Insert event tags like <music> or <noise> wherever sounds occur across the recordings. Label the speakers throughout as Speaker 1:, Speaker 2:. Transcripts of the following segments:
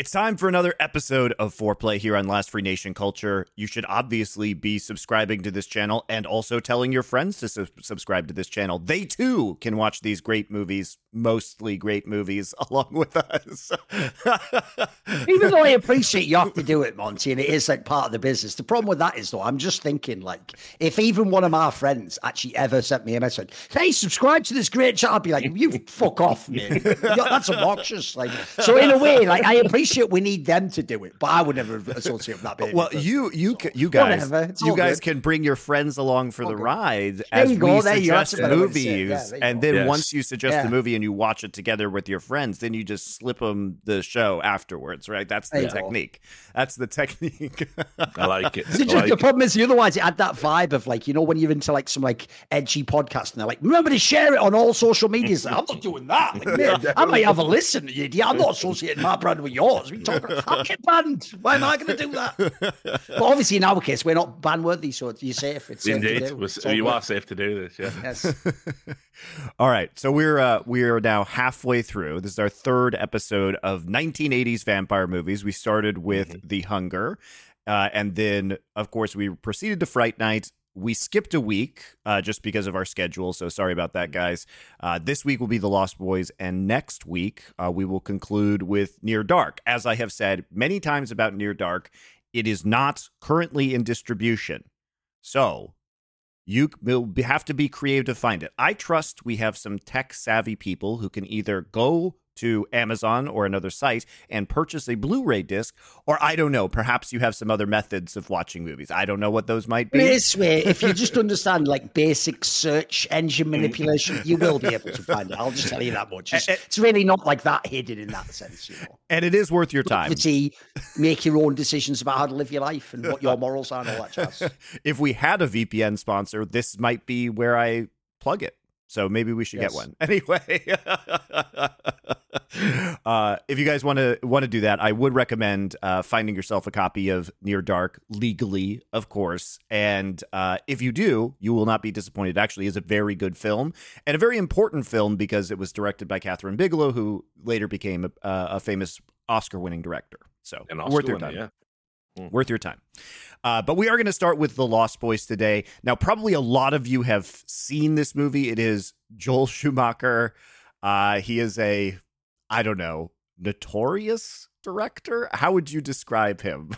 Speaker 1: It's time for another episode of Foreplay here on Last Free Nation Culture. You should obviously be subscribing to this channel and also telling your friends to su- subscribe to this channel. They too can watch these great movies, mostly great movies, <laughs> along with us.
Speaker 2: Even though I <laughs> appreciate you have to do it, Monty, and it is like part of the business. The problem with that is, though, I'm just thinking, like, if even one of my friends actually ever sent me a message, "Hey, subscribe to this great channel," I'd be like, "You fuck off, man. <laughs> That's obnoxious." Like, so in a way, like, I appreciate we need them to do it, but I would never associate with that. Behavior.
Speaker 1: well, you you ca- you guys you guys
Speaker 2: good.
Speaker 1: can bring your friends along for the
Speaker 2: good.
Speaker 1: ride
Speaker 2: There
Speaker 1: as
Speaker 2: you go,
Speaker 1: we
Speaker 2: there you go. That's
Speaker 1: suggest
Speaker 2: a better way to say it.
Speaker 1: movies,
Speaker 2: Yeah, you
Speaker 1: and
Speaker 2: go.
Speaker 1: then
Speaker 3: Yes.
Speaker 1: once you suggest
Speaker 2: Yeah.
Speaker 1: the movie and you watch it together with your friends, then you just slip them the show afterwards, right? That's the
Speaker 2: There you go.
Speaker 1: technique. That's the technique.
Speaker 3: I like it. <laughs> I
Speaker 2: just,
Speaker 3: like
Speaker 2: the
Speaker 3: it.
Speaker 2: problem is, otherwise, it had that vibe of like, you know, when you're into like some like edgy podcast and they're like, remember to share it on all social medias. I'm not doing that. Like, <laughs> man, I might have a listen, you idiot. I'm not associating my brand with yours. We talk, I'll get banned. Why am I going to do that? <laughs> But obviously, in our case, we're not ban worthy, so you're safe. It's safe to
Speaker 3: Indeed,
Speaker 2: do.
Speaker 3: We're-
Speaker 2: It's all
Speaker 3: you
Speaker 2: good.
Speaker 3: are safe to do this. Yeah.
Speaker 2: Yes. <laughs>
Speaker 1: All right, so we're uh, we're now halfway through. This is our third episode of 1980s vampire movies. We started with The Hunger, uh, and then of course we proceeded to Fright Night. We skipped a week uh, just because of our schedule, so sorry about that, guys. Uh, this week will be The Lost Boys, and next week uh, we will conclude with Near Dark. As I have said many times about Near Dark, it is not currently in distribution, so you will have to be creative to find it. I trust we have some tech savvy people who can either go to Amazon or another site and purchase a Blu ray disc, or I don't know, perhaps you have some other methods of watching movies. I don't know what those might be.
Speaker 2: This way, if you just <laughs> understand like basic search engine manipulation, you will be able to find it. I'll just tell you that much. It's, it's really not like that hidden in that sense, you know.
Speaker 1: And it is worth your time.
Speaker 2: Obviously, make your own decisions about how to live your life and what your morals are and all that jazz. <laughs>
Speaker 1: if we had a VPN sponsor, this might be where I plug it. So maybe we should
Speaker 2: Yes.
Speaker 1: get one. <laughs> Anyway, <laughs> uh, if you guys want to want to do that, I would recommend uh, finding yourself a copy of Near Dark legally, of course. And uh, if you do, you will not be disappointed. It actually is a very good film and a very important film because it was directed by Kathryn Bigelow, who later became a, a famous Oscar-winning director. So worth your time
Speaker 3: yeah.
Speaker 1: worth your time. Uh, but we are going to start with The Lost Boys today. Now, probably a lot of you have seen this movie. It is Joel Schumacher. Uh, he is a, I don't know, notorious director. How would you describe him?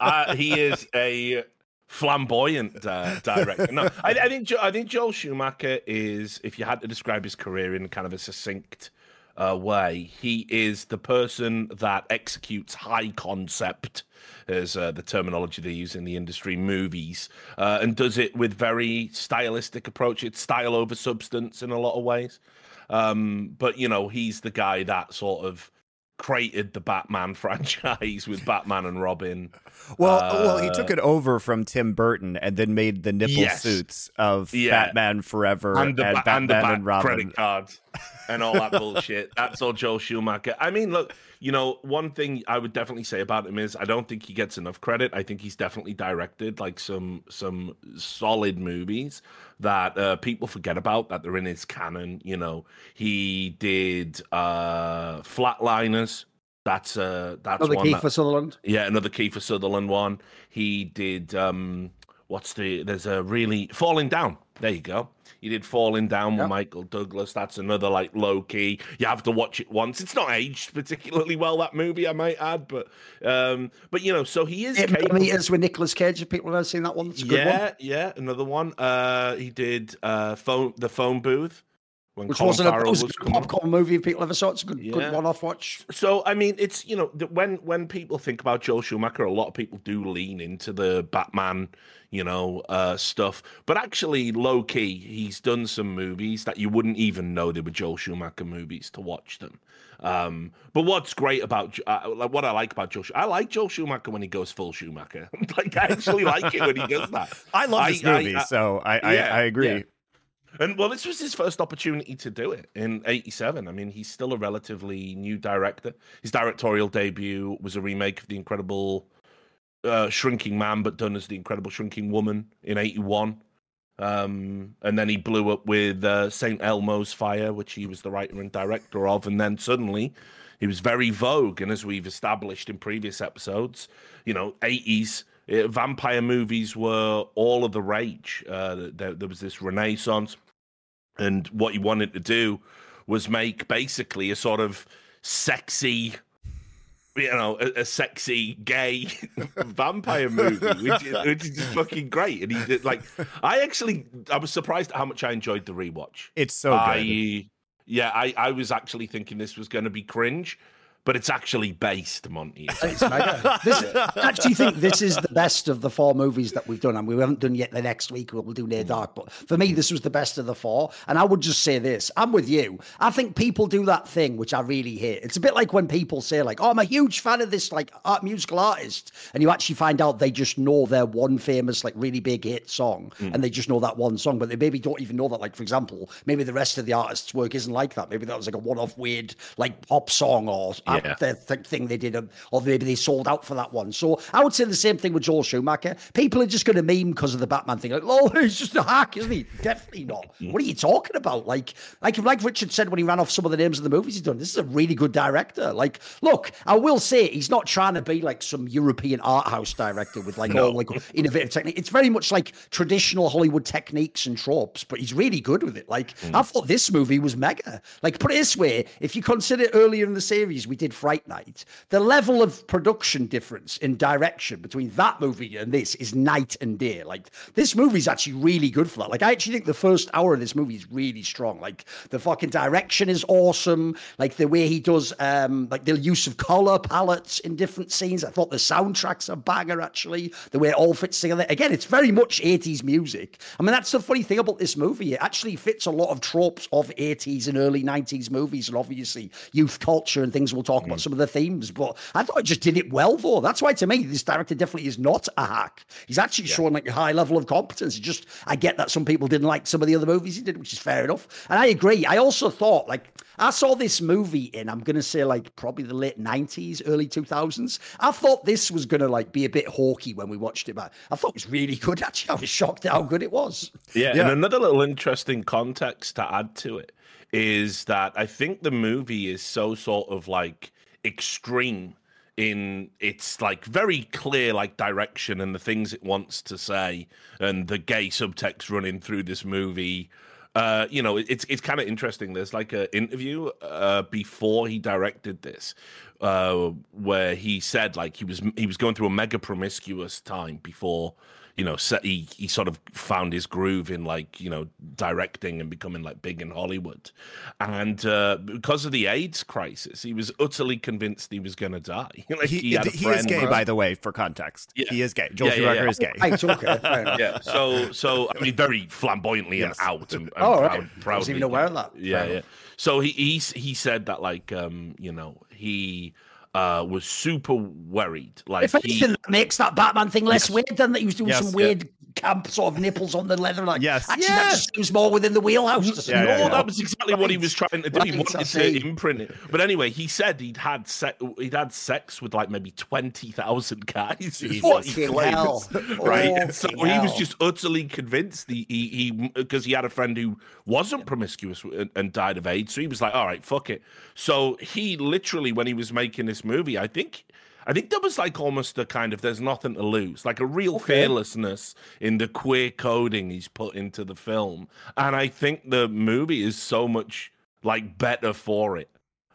Speaker 3: uh, he is a flamboyant uh, director. No, I, I think I think Joel Schumacher is, if you had to describe his career in kind of a succinct uh, way, he is the person that executes high concept, as uh, the terminology they use in the industry, movies, uh, and does it with very stylistic approach. It's style over substance in a lot of ways. Um, but you know, he's the guy that sort of created the Batman <laughs> franchise with Batman and Robin.
Speaker 1: Well, well, he
Speaker 3: Uh,
Speaker 1: took it over from Tim Burton and then made the nipple
Speaker 3: Yes.
Speaker 1: suits of
Speaker 3: Yeah.
Speaker 1: Batman Forever
Speaker 3: and the, ba-
Speaker 1: Batman
Speaker 3: and the
Speaker 1: and, Robin.
Speaker 3: credit cards and all that bullshit. That's all Joel Schumacher. I mean, look, you know, one thing I would definitely say about him is I don't think he gets enough credit. I think he's definitely directed like some some solid movies that uh, people forget about that they're in his canon. You know, he did uh Flatliners. That's uh that's
Speaker 2: Another
Speaker 3: one
Speaker 2: key
Speaker 3: that-
Speaker 2: for Sutherland.
Speaker 3: yeah, another Kiefer Sutherland one. He did um what's the there's a really Falling Down. There you go. He did Falling Down with Michael Douglas. That's another like low key. You have to watch it once. It's not aged particularly well that movie, I might add, but um but you know, so he is
Speaker 2: Eight millimeters with Nicolas Cage. If people have ever seen that one, a good
Speaker 3: Yeah,
Speaker 2: one.
Speaker 3: yeah, another one. Uh he did uh phone the phone booth when
Speaker 2: Which
Speaker 3: Colin
Speaker 2: wasn't a,
Speaker 3: Farrell
Speaker 2: it was a good popcorn movie. If people ever saw it, it's a good,
Speaker 3: Yeah.
Speaker 2: good one-off watch.
Speaker 3: So I mean, it's you know the, when when people think about Joel Schumacher, a lot of people do lean into the Batman, you know, uh, stuff. But actually, low key, he's done some movies that you wouldn't even know they were Joel Schumacher movies to watch them. Um, but what's great about uh, what I like about Joel, Schu- I like Joel Schumacher when he goes full Schumacher. <laughs> like I actually like it when he does that. <laughs>
Speaker 1: I love
Speaker 3: I-
Speaker 1: this movie,
Speaker 3: I-
Speaker 1: so I, I,
Speaker 3: Yeah,
Speaker 1: I agree.
Speaker 3: yeah. And well, this was his first opportunity to do it in '87. I mean, he's still a relatively new director. His directorial debut was a remake of The Incredible uh, Shrinking Man, but done as The Incredible Shrinking Woman in '81. Um, and then he blew up with uh, St. Elmo's Fire, which he was the writer and director of. And then suddenly he was very vogue. And as we've established in previous episodes, you know, 80s uh, vampire movies were all of the rage. Uh, there, there was this renaissance. And what he wanted to do was make basically a sort of sexy you know, a, a sexy gay <laughs> vampire movie, <laughs> which, is, which is just fucking great. And he did like, I actually, I was surprised at how much I enjoyed the rewatch.
Speaker 1: It's so
Speaker 3: I,
Speaker 1: good.
Speaker 3: yeah, I, I was actually thinking this was going to be cringe, but it's actually based, Monty.
Speaker 2: It's mega. <laughs> This, I actually think this is the best of the four movies that we've done, and we haven't done yet the next week. We'll do Near Dark, but for me, this was the best of the four. And I would just say this: I'm with you. I think people do that thing which I really hate. It's a bit like when people say, like, "Oh, I'm a huge fan of this like art musical artist," and you actually find out they just know their one famous, like, really big hit song,
Speaker 3: Hmm.
Speaker 2: and they just know that one song, but they maybe don't even know that. Like, for example, maybe the rest of the artist's work isn't like that. Maybe that was like a one-off weird, like, pop song or
Speaker 3: Yeah.
Speaker 2: the th- thing they did, or maybe they sold out for that one. So I would say the same thing with Joel Schumacher. People are just going to meme because of the Batman thing. Like, oh, <laughs> he's just a hack, isn't he? Definitely not. Mm. What are you talking about? Like, like, like Richard said when he ran off some of the names of the movies he's done. This is a really good director. Like, look, I will say he's not trying to be like some European art house director with like all like innovative technique. It's very much like traditional Hollywood techniques and tropes, but he's really good with it. Like, mm. I thought this movie was mega. Like, put it this way: if you consider earlier in the series we did Fright Night, the level of production difference in direction between that movie and this is night and day. Like, this movie's actually really good for that. Like, I actually think the first hour of this movie is really strong. Like, the fucking direction is awesome. Like the way he does, um, like the use of color palettes in different scenes. I thought the soundtrack's a banger. Actually, the way it all fits together. Again, it's very much 80s music. I mean, that's the funny thing about this movie. It actually fits a lot of tropes of 80s and early 90s movies, and obviously youth culture and things. We'll talk about hmm. some of the themes, but I thought it just did it well. Though that's why to me this director definitely is not a hack. He's actually showing like a high level of competence. It's just I get that some people didn't like some of the other movies he did, which is fair enough, and I agree. I also thought like I saw this movie in I'm gonna say like probably the late 90s, early 2000s. I thought this was gonna like be a bit hawky when we watched it, but I thought it was really good. <laughs> Actually, I was shocked at how good it was.
Speaker 3: Yeah,
Speaker 1: Yeah.
Speaker 3: and another little interesting context to add to it is that I think the movie is so sort of like extreme in its like very clear like direction and the things it wants to say and the gay subtext running through this movie. Uh you know it's it's kind of interesting. There's like an interview uh before he directed this uh where he said like he was he was going through a mega promiscuous time before you know, set, he he sort of found his groove in like you know directing and becoming like big in Hollywood, and uh, because of the AIDS crisis, he was utterly convinced he was going to die. <laughs> like
Speaker 1: He,
Speaker 3: he, had a
Speaker 1: he is gay, by the way, for context.
Speaker 3: Yeah.
Speaker 1: He is gay. Joel
Speaker 3: Yeah, yeah,
Speaker 1: Schumacher
Speaker 3: yeah.
Speaker 1: is gay.
Speaker 2: Right, <laughs> okay,
Speaker 3: yeah. So so I mean, very flamboyantly
Speaker 1: Yes.
Speaker 3: and out and, and
Speaker 2: Oh,
Speaker 3: proud,
Speaker 2: right. I wasn't even aware of that.
Speaker 3: Yeah, yeah. So he he he said that like um you know he uh was super worried like
Speaker 2: If
Speaker 3: he
Speaker 2: anything, that makes that Batman thing less weird than that he was doing
Speaker 1: Yes.
Speaker 2: some weird camp sort of nipples on the leather. Like,
Speaker 1: Yes.
Speaker 2: actually, that just seems more within the wheelhouse.
Speaker 1: Yeah,
Speaker 2: it?
Speaker 1: yeah,
Speaker 3: no,
Speaker 1: yeah.
Speaker 3: that was exactly what he was trying to do. he wanted
Speaker 2: I
Speaker 3: to
Speaker 2: see.
Speaker 3: imprint it. But anyway, he said he'd had se- he'd had sex with like maybe twenty thousand guys. <laughs> What <laughs> he claims,
Speaker 2: hell.
Speaker 3: right? And so
Speaker 2: Fucking
Speaker 3: he was just utterly convinced. He he because he, had a friend who wasn't promiscuous and, and died of AIDS, so he was like, "All right, fuck it." So he literally, when he was making this movie, I think. I think there was like almost a kind of there's nothing to lose, like a real fearlessness in the queer coding he's put into the film, and I think the movie is so much like better for it.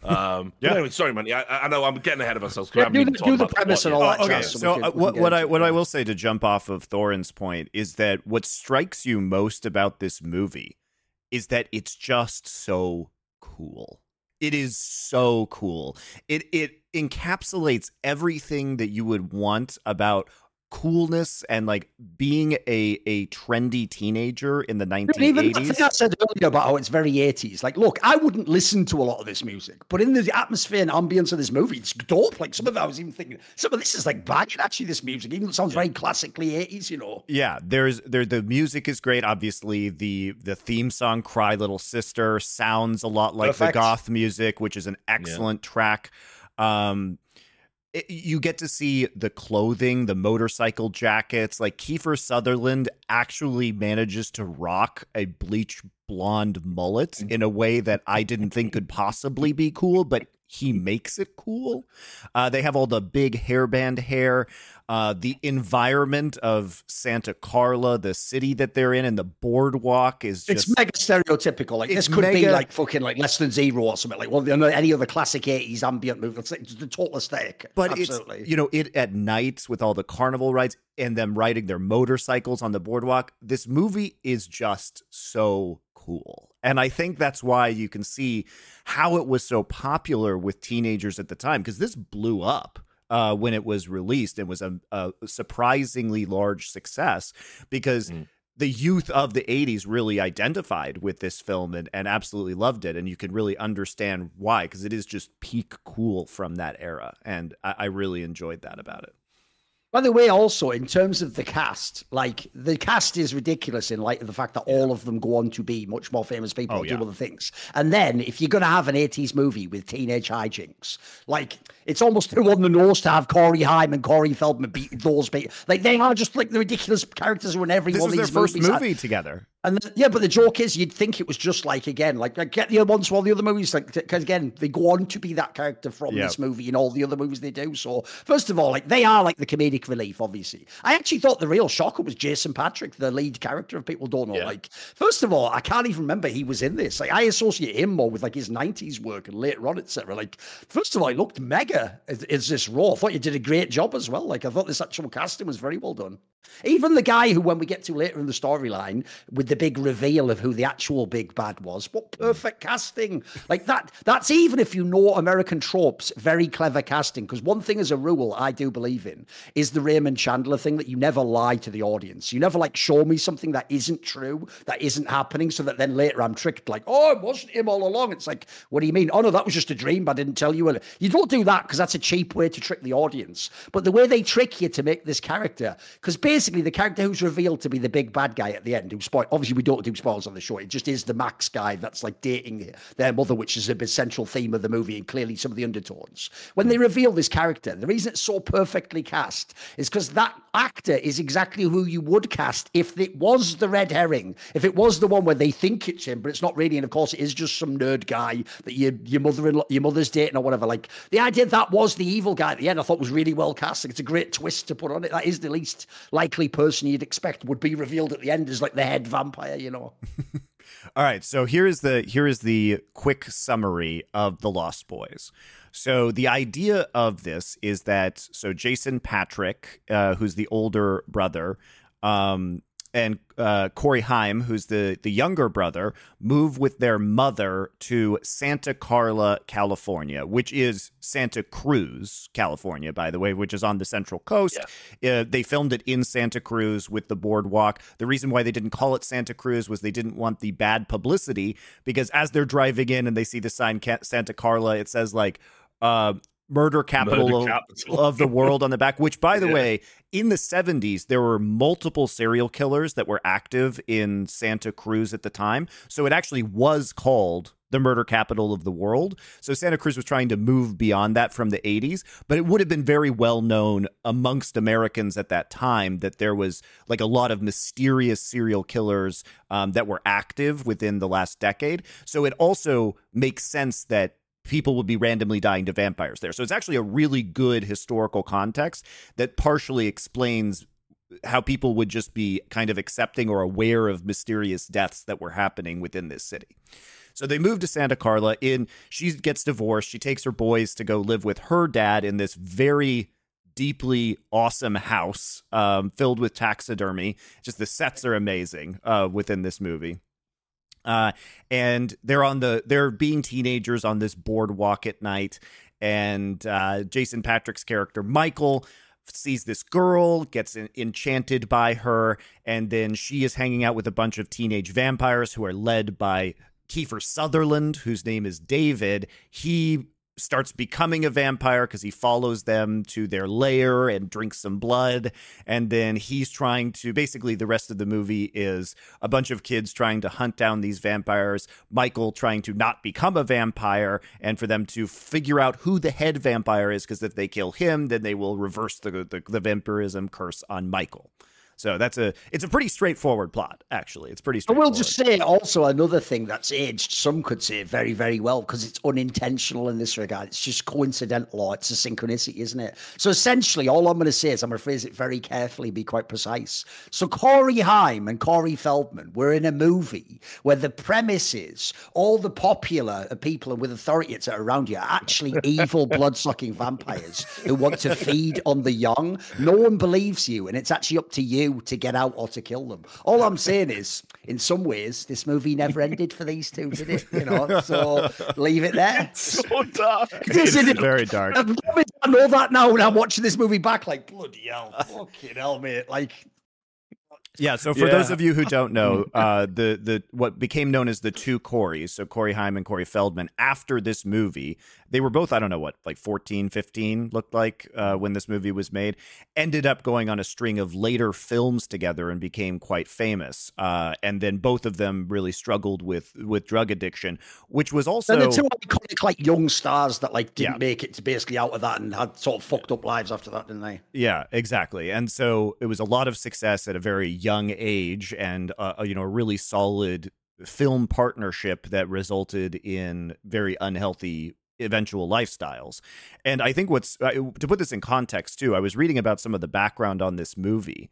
Speaker 3: Um,
Speaker 1: Yeah. <laughs>
Speaker 3: yeah. Anyway, sorry, man. I, I know I'm getting ahead of ourselves. 'cause we
Speaker 2: Yeah,
Speaker 3: haven't
Speaker 2: do the- do the premise
Speaker 3: plot
Speaker 2: and all
Speaker 3: yet.
Speaker 2: that
Speaker 1: okay,
Speaker 2: so
Speaker 1: so uh, what what I what. I will say to jump off of Thorin's point is that what strikes you most about this movie is that it's just so cool. It is so cool. It it encapsulates everything that you would want about coolness and like being a a trendy teenager in the
Speaker 2: And even the
Speaker 1: 1980s.
Speaker 2: thing I said earlier about how it's very 80s. Like, look, I wouldn't listen to a lot of this music, but in the atmosphere and ambience of this movie, it's dope. Like, some of it I was even thinking, some of this is like banging, actually, this music. Even sounds very classically 80s, you know.
Speaker 1: Yeah, there's there the music is great. Obviously, the the theme song "Cry Little Sister" sounds a lot like
Speaker 2: Perfect.
Speaker 1: the goth music, which is an excellent track. Um, it, you get to see the clothing, the motorcycle jackets. Like Kiefer Sutherland actually manages to rock a bleach blonde mullet
Speaker 3: Mm.
Speaker 1: in a way that I didn't think could possibly be cool, but he makes it cool. Uh, they have all the big hairband hair, uh, the environment of Santa Carla, the city that they're in, and the boardwalk is just.
Speaker 2: It's mega stereotypical. Like this could be like fucking like less than zero or something. Like well, any other classic eighties ambient movie. It's like the total aesthetic.
Speaker 1: but
Speaker 2: Absolutely.
Speaker 1: it's you know it at night with all the carnival rides and them riding their motorcycles on the boardwalk this movie is just so cool and i think that's why you can see how it was so popular with teenagers at the time because this blew up uh, when it was released and was a, a surprisingly large success because
Speaker 3: Mm.
Speaker 1: the youth of the 80s really identified with this film and, and absolutely loved it. And you can really understand why because it is just peak cool from that era. And I, I really enjoyed that about it
Speaker 2: By the way, also in terms of the cast, like the cast is ridiculous in light of the fact that all of them go on to be much more famous people
Speaker 1: Oh,
Speaker 2: and
Speaker 1: yeah.
Speaker 2: do other things. And then if you're going to have an 80s movie with teenage hijinks, like it's almost too on the nose to have Corey Haim and Corey Feldman beat those people. Like they are just like the ridiculous characters who are in every
Speaker 1: this
Speaker 2: one of
Speaker 1: their
Speaker 2: these
Speaker 1: first
Speaker 2: movies.
Speaker 1: movie together
Speaker 2: And the, yeah, but the joke is, you'd think it was just like again, like, like get the other ones for all the other movies, like because again, they go on to be that character from
Speaker 1: Yeah.
Speaker 2: this movie and all the other movies they do. So first of all, like they are like the comedic relief. Obviously, I actually thought the real shocker was Jason Patric, the lead character. If people don't know,
Speaker 3: Yeah.
Speaker 2: like first of all, I can't even remember he was in this. Like I associate him more with like his '90s work and later on, etc. Like first of all, he looked mega as, as this role. I thought you did a great job as well. Like I thought this actual casting was very well done. Even the guy who, when we get to later in the storyline, with the big reveal of who the actual big bad was, what hmm. perfect casting! Like that. That's even if you know American tropes, very clever casting. Because one thing, as a rule, I do believe in is the Raymond Chandler thing that you never lie to the audience. You never like show me something that isn't true, that isn't happening, so that then later I'm tricked. Like, oh, it wasn't him all along. It's like, what do you mean? Oh no, that was just a dream. I didn't tell you. You don't do that because that's a cheap way to trick the audience. But the way they trick you to make this character, because basically the character who's revealed to be the big bad guy at the end, who spoil obviously we don't do spoilers on the show. It just is the Max guy that's like dating their mother, which is a central theme of the movie and clearly some of the undertones. When they reveal this character, the reason it's so perfectly cast is because that actor is exactly who you would cast if it was the red herring, if it was the one where they think it's him, but it's not really, and of course it is just some nerd guy that your your mother in your mother's dating or whatever. Like the idea that was the evil guy at the end, I thought was really well cast. It's a great twist to put on it. That is the least likely person you'd expect would be revealed at the end as like the head vampire, you know. <laughs>
Speaker 1: All right, so here is the here is the quick summary of the Lost Boys. So the idea of this is that so Jason Patric, uh, who's the older brother, um, and uh, Corey Haim, who's the the younger brother, move with their mother to Santa Carla, California, which is Santa Cruz, California, by the way, which is on the Central Coast. Uh, they filmed it in Santa Cruz with the boardwalk. The reason why they didn't call it Santa Cruz was they didn't want the bad publicity because as they're driving in and they see the sign Santa Carla, it says like uh, murder capital,
Speaker 3: Murder
Speaker 1: of,
Speaker 3: capital.
Speaker 1: of the world on the back. Which, by the <laughs>
Speaker 3: Yeah.
Speaker 1: way, in the 70s, there were multiple serial killers that were active in Santa Cruz at the time. So it actually was called the murder capital of the world. So Santa Cruz was trying to move beyond that from the 80s, but it would have been very well known amongst Americans at that time that there was like a lot of mysterious serial killers um, that were active within the last decade. So it also makes sense that people would be randomly dying to vampires there. So it's actually a really good historical context that partially explains how people would just be kind of accepting or aware of mysterious deaths that were happening within this city. So they move to Santa Carla in she gets divorced, she takes her boys to go live with her dad in this very deeply awesome house um, filled with taxidermy. Just the sets are amazing uh, within this movie. Uh, and they're on the they're being teenagers on this boardwalk at night, and uh, Jason Patric's character Michael sees this girl, gets en- enchanted by her, and then she is hanging out with a bunch of teenage vampires who are led by Kiefer Sutherland, whose name is David. He starts becoming a vampire because he follows them to their lair and drinks some blood. And then he's trying to basically, the rest of the movie is a bunch of kids trying to hunt down these vampires, Michael trying to not become a vampire, and for them to figure out who the head vampire is because if they kill him, then they will reverse the, the, the vampirism curse on Michael. So that's a it's a pretty straightforward plot. Actually, it's pretty.
Speaker 2: I will just say also another thing that's aged. Some could say very very well because it's unintentional in this regard. It's just coincidental or it's a synchronicity, isn't it? So essentially, all I'm going to say is I'm going to phrase it very carefully, be quite precise. So Corey Haim and Corey Feldman were in a movie where the premise is all the popular uh, people and with authority that are around you are actually <laughs> evil blood sucking vampires who want to feed on the young. No one believes you, and it's actually up to you to get out or to kill them. All I'm saying is, in some ways, this movie never ended for these two, did it? You know, so leave it there.
Speaker 3: so dark.
Speaker 1: It's very dark.
Speaker 2: I know that now when I'm watching this movie back, like bloody hell, fucking hell, mate. Like
Speaker 1: yeah. So for yeah. those of you who don't know, uh, the the what became known as the two Corys, so Corey Haim and Corey Feldman, after this movie, they were both I don't know what like 14, 15 looked like uh, when this movie was made. Ended up going on a string of later films together and became quite famous. Uh, and then both of them really struggled with with drug addiction, which was also
Speaker 2: and the two iconic like young stars that like didn't yeah. make it to basically out of that and had sort of fucked up lives after that, didn't they?
Speaker 1: Yeah, exactly. And so it was a lot of success at a very young age and uh, you know a really solid film partnership that resulted in very unhealthy eventual lifestyles. And I think what's to put this in context too, I was reading about some of the background on this movie.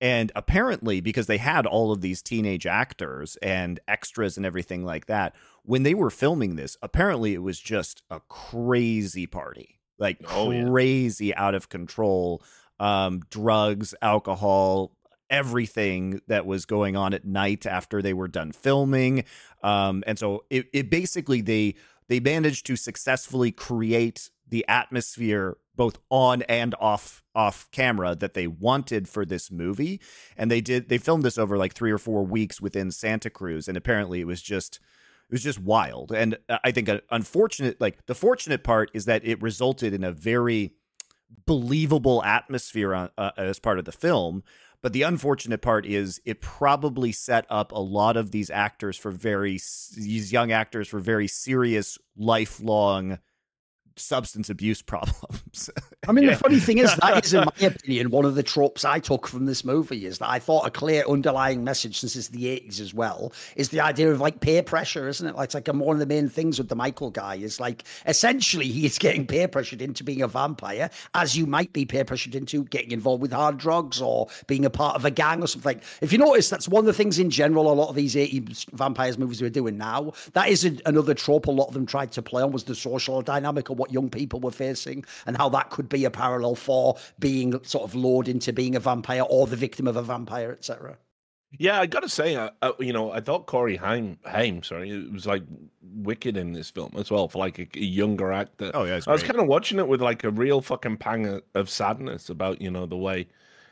Speaker 1: And apparently, because they had all of these teenage actors and extras and everything like that, when they were filming this, apparently it was just a crazy party, like oh, crazy yeah. out of control. Um, drugs, alcohol, everything that was going on at night after they were done filming. Um, and so it, it basically they they managed to successfully create the atmosphere both on and off off camera that they wanted for this movie. And they did they filmed this over like 3 or 4 weeks within Santa Cruz and apparently it was just it was just wild. And i think an unfortunate like the fortunate part is that it resulted in a very believable atmosphere on, uh, as part of the film but the unfortunate part is it probably set up a lot of these actors for very these young actors for very serious lifelong substance abuse <laughs> problems.
Speaker 2: I mean, yeah. the funny thing is, that is, in <laughs> my opinion, one of the tropes I took from this movie is that I thought a clear underlying message, since it's the 80s as well, is the idea of like peer pressure, isn't it? Like, it's like one of the main things with the Michael guy is like essentially he's getting peer pressured into being a vampire, as you might be peer pressured into getting involved with hard drugs or being a part of a gang or something. If you notice, that's one of the things in general a lot of these 80s vampires movies we're doing now. That is a, another trope a lot of them tried to play on was the social dynamic of what young people were facing and how that could be a parallel for being sort of lured into being a vampire or the victim of a vampire, etc.
Speaker 3: Yeah, I gotta say, uh, uh, you know, I thought Corey Haim, Haim, sorry, it was like wicked in this film as well for like a, a younger actor.
Speaker 1: Oh yeah,
Speaker 3: I was kind of watching it with like a real fucking pang of, of sadness about you know the way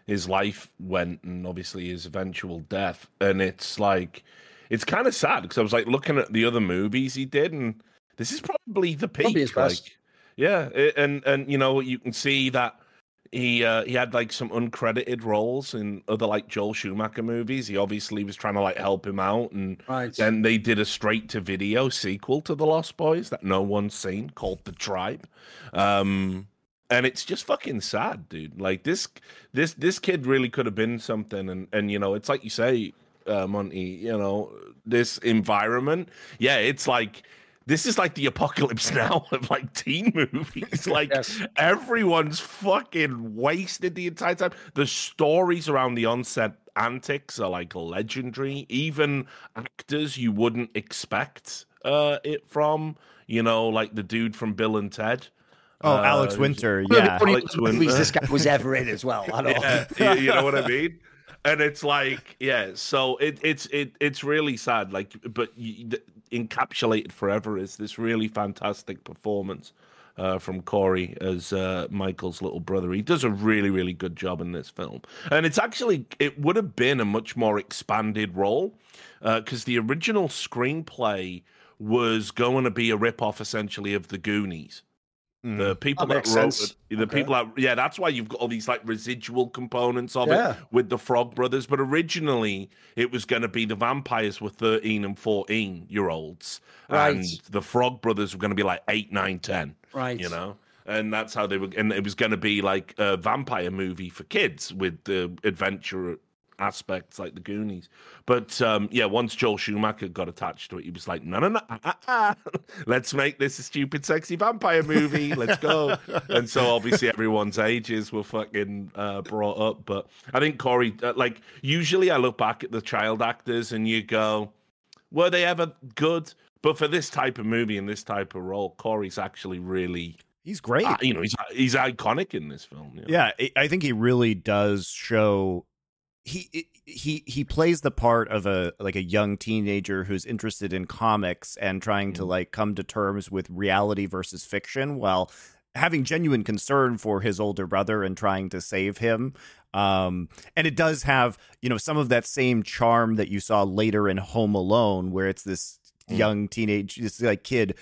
Speaker 3: his life went and obviously his eventual death, and it's like it's kind of sad because I was like looking at the other movies he did, and this is probably the peak. Probably like, yeah, and and you know you can see that he uh, he had like some uncredited roles in other like Joel Schumacher movies. He obviously was trying to like help him out, and right. then they did a straight to video sequel to The Lost Boys that no one's seen called The Tribe. Um, and it's just fucking sad, dude. Like this this this kid really could have been something, and and you know it's like you say, uh, Monty. You know this environment. Yeah, it's like this is like the apocalypse <laughs> now of like teen movies. <laughs> Like yes. everyone's fucking wasted the entire time. The stories around the onset antics are like legendary. Even actors you wouldn't expect uh, it from, you know, like the dude from Bill and Ted.
Speaker 1: Oh, uh, Alex Winter, <laughs> yeah.
Speaker 2: Alex Winter. this guy was ever in as well. I don't
Speaker 3: yeah, you know what I mean? And it's like yeah so it, it's it it's really sad like but you, encapsulated forever is this really fantastic performance uh, from Corey as uh, Michael's little brother. He does a really, really good job in this film, and it's actually it would have been a much more expanded role because uh, the original screenplay was going to be a rip off essentially of the Goonies.
Speaker 1: Mm.
Speaker 3: The people
Speaker 2: That
Speaker 3: that, wrote
Speaker 2: sense.
Speaker 3: it, the
Speaker 2: Okay.
Speaker 3: people that yeah, that's why you've got all these like residual components of
Speaker 2: Yeah.
Speaker 3: it with the Frog Brothers. But originally, it was going to be the vampires were thirteen and fourteen year olds, and the Frog Brothers were going to be like eight, nine, ten.
Speaker 2: Right.
Speaker 3: You know. And that's how they were, and it was going to be like a vampire movie for kids with the adventure aspects like the Goonies. But um, yeah, once Joel Schumacher got attached to it, he was like, no, no, no, let's make this a stupid, sexy vampire movie. Let's go. <laughs> and so obviously everyone's ages were fucking uh, brought up. But I think Corey, uh, like, usually I look back at the child actors and you go, were they ever good? But for this type of movie and this type of role, Corey's actually really,
Speaker 1: He's great.
Speaker 3: uh, you know, he's he's iconic in this film. you know?
Speaker 1: Yeah, I think he really does show he he he plays the part of a like a young teenager who's interested in comics and trying to
Speaker 3: Mhm.
Speaker 1: like come to terms with reality versus fiction while having genuine concern for his older brother and trying to save him um and it does have you know some of that same charm that you saw later in home alone where it's this
Speaker 3: Mm.
Speaker 1: young teenage this like kid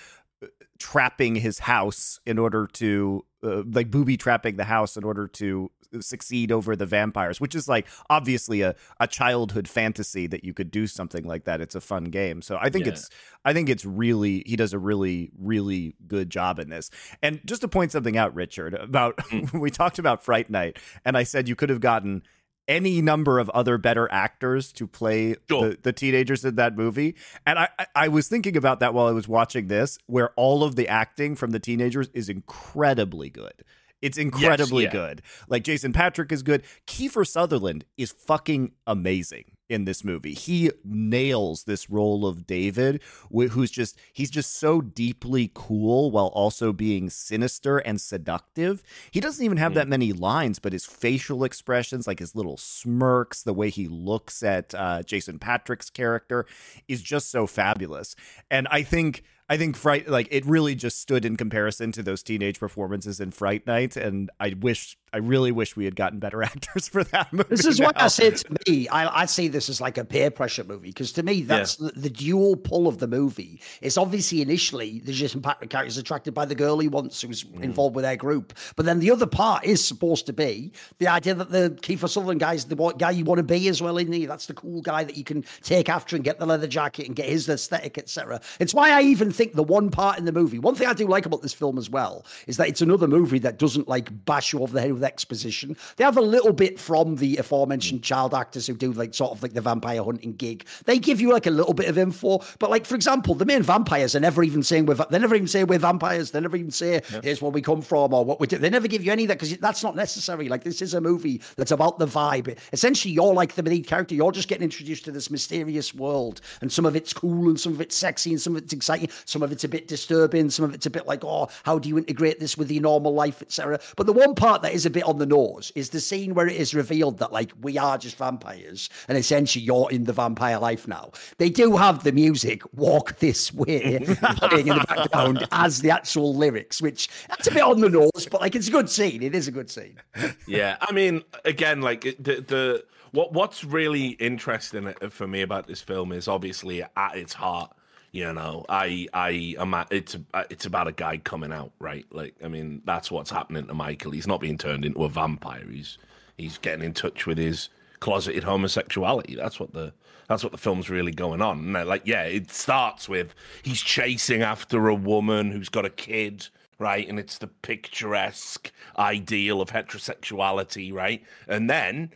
Speaker 1: uh, trapping his house in order to uh, like booby trapping the house in order to succeed over the vampires which is like obviously a, a childhood fantasy that you could do something like that it's a fun game so i think
Speaker 3: Yeah.
Speaker 1: it's i think it's really he does a really really good job in this and just to point something out richard about <laughs> mm. we talked about fright night and i said you could have gotten any number of other better actors to play
Speaker 3: Sure.
Speaker 1: the, the teenagers in that movie. And I, I, I was thinking about that while I was watching this, where all of the acting from the teenagers is incredibly good. It's incredibly
Speaker 3: yeah.
Speaker 1: good. Like Jason Patric is good. Kiefer Sutherland is fucking amazing in this movie. He nails this role of David, who's just he's just so deeply cool while also being sinister and seductive. He doesn't even have
Speaker 3: Mm.
Speaker 1: that many lines, but his facial expressions, like his little smirks, the way he looks at uh, Jason Patric's character, is just so fabulous. And I think I think Fright like it really just stood in comparison to those teenage performances in Fright Night, and I wish I really wish we had gotten better <laughs> actors for that movie.
Speaker 2: This is what I say to me, I, I see this as like a peer pressure movie because to me, that's the, the dual pull of the movie. It's obviously initially the Jason Patric character is attracted by the girl he wants who's
Speaker 3: Mm.
Speaker 2: involved with their group, but then the other part is supposed to be the idea that the Kiefer Sutherland guy is the guy you want to be as well, isn't he? That's the cool guy that you can take after and get the leather jacket and get his aesthetic, etc. It's why I even think the one part in the movie, one thing I do like about this film as well, is that it's another movie that doesn't like bash you over the head with exposition. They have a little bit from the aforementioned child actors who do like sort of like the vampire hunting gig. They give you like a little bit of info, but like for example, the main vampires are never even saying we're they never even say we're vampires. They never even say here's where we come from or what we do. They never give you any of that because that's not necessary. Like this is a movie that's about the vibe. Essentially, you're like the lead character. You're just getting introduced to this mysterious world, and some of it's cool and some of it's sexy and some of it's exciting. Some of it's a bit disturbing. Some of it's a bit like, oh, how do you integrate this with your normal life, etc. But the one part that is a bit on the nose is the scene where it is revealed that like we are just vampires, and essentially you're in the vampire life now. They do have the music "Walk This Way" <laughs> playing in the background as the actual lyrics, which that's a bit on the nose, but like it's a good scene. It is a good scene.
Speaker 3: yeah i mean again like the the what what's really interesting uh, for me about this film is obviously at its heart you know i i am it's it's about a guy coming out right? Like i mean that's what's happening to michael. He's not being turned into a vampire. He's he's getting in touch with his closeted homosexuality. That's what the that's what the film's really going on. Uh, like yeah it starts with he's chasing after a woman who's got a kid right? And it's the picturesque ideal of heterosexuality, right? And then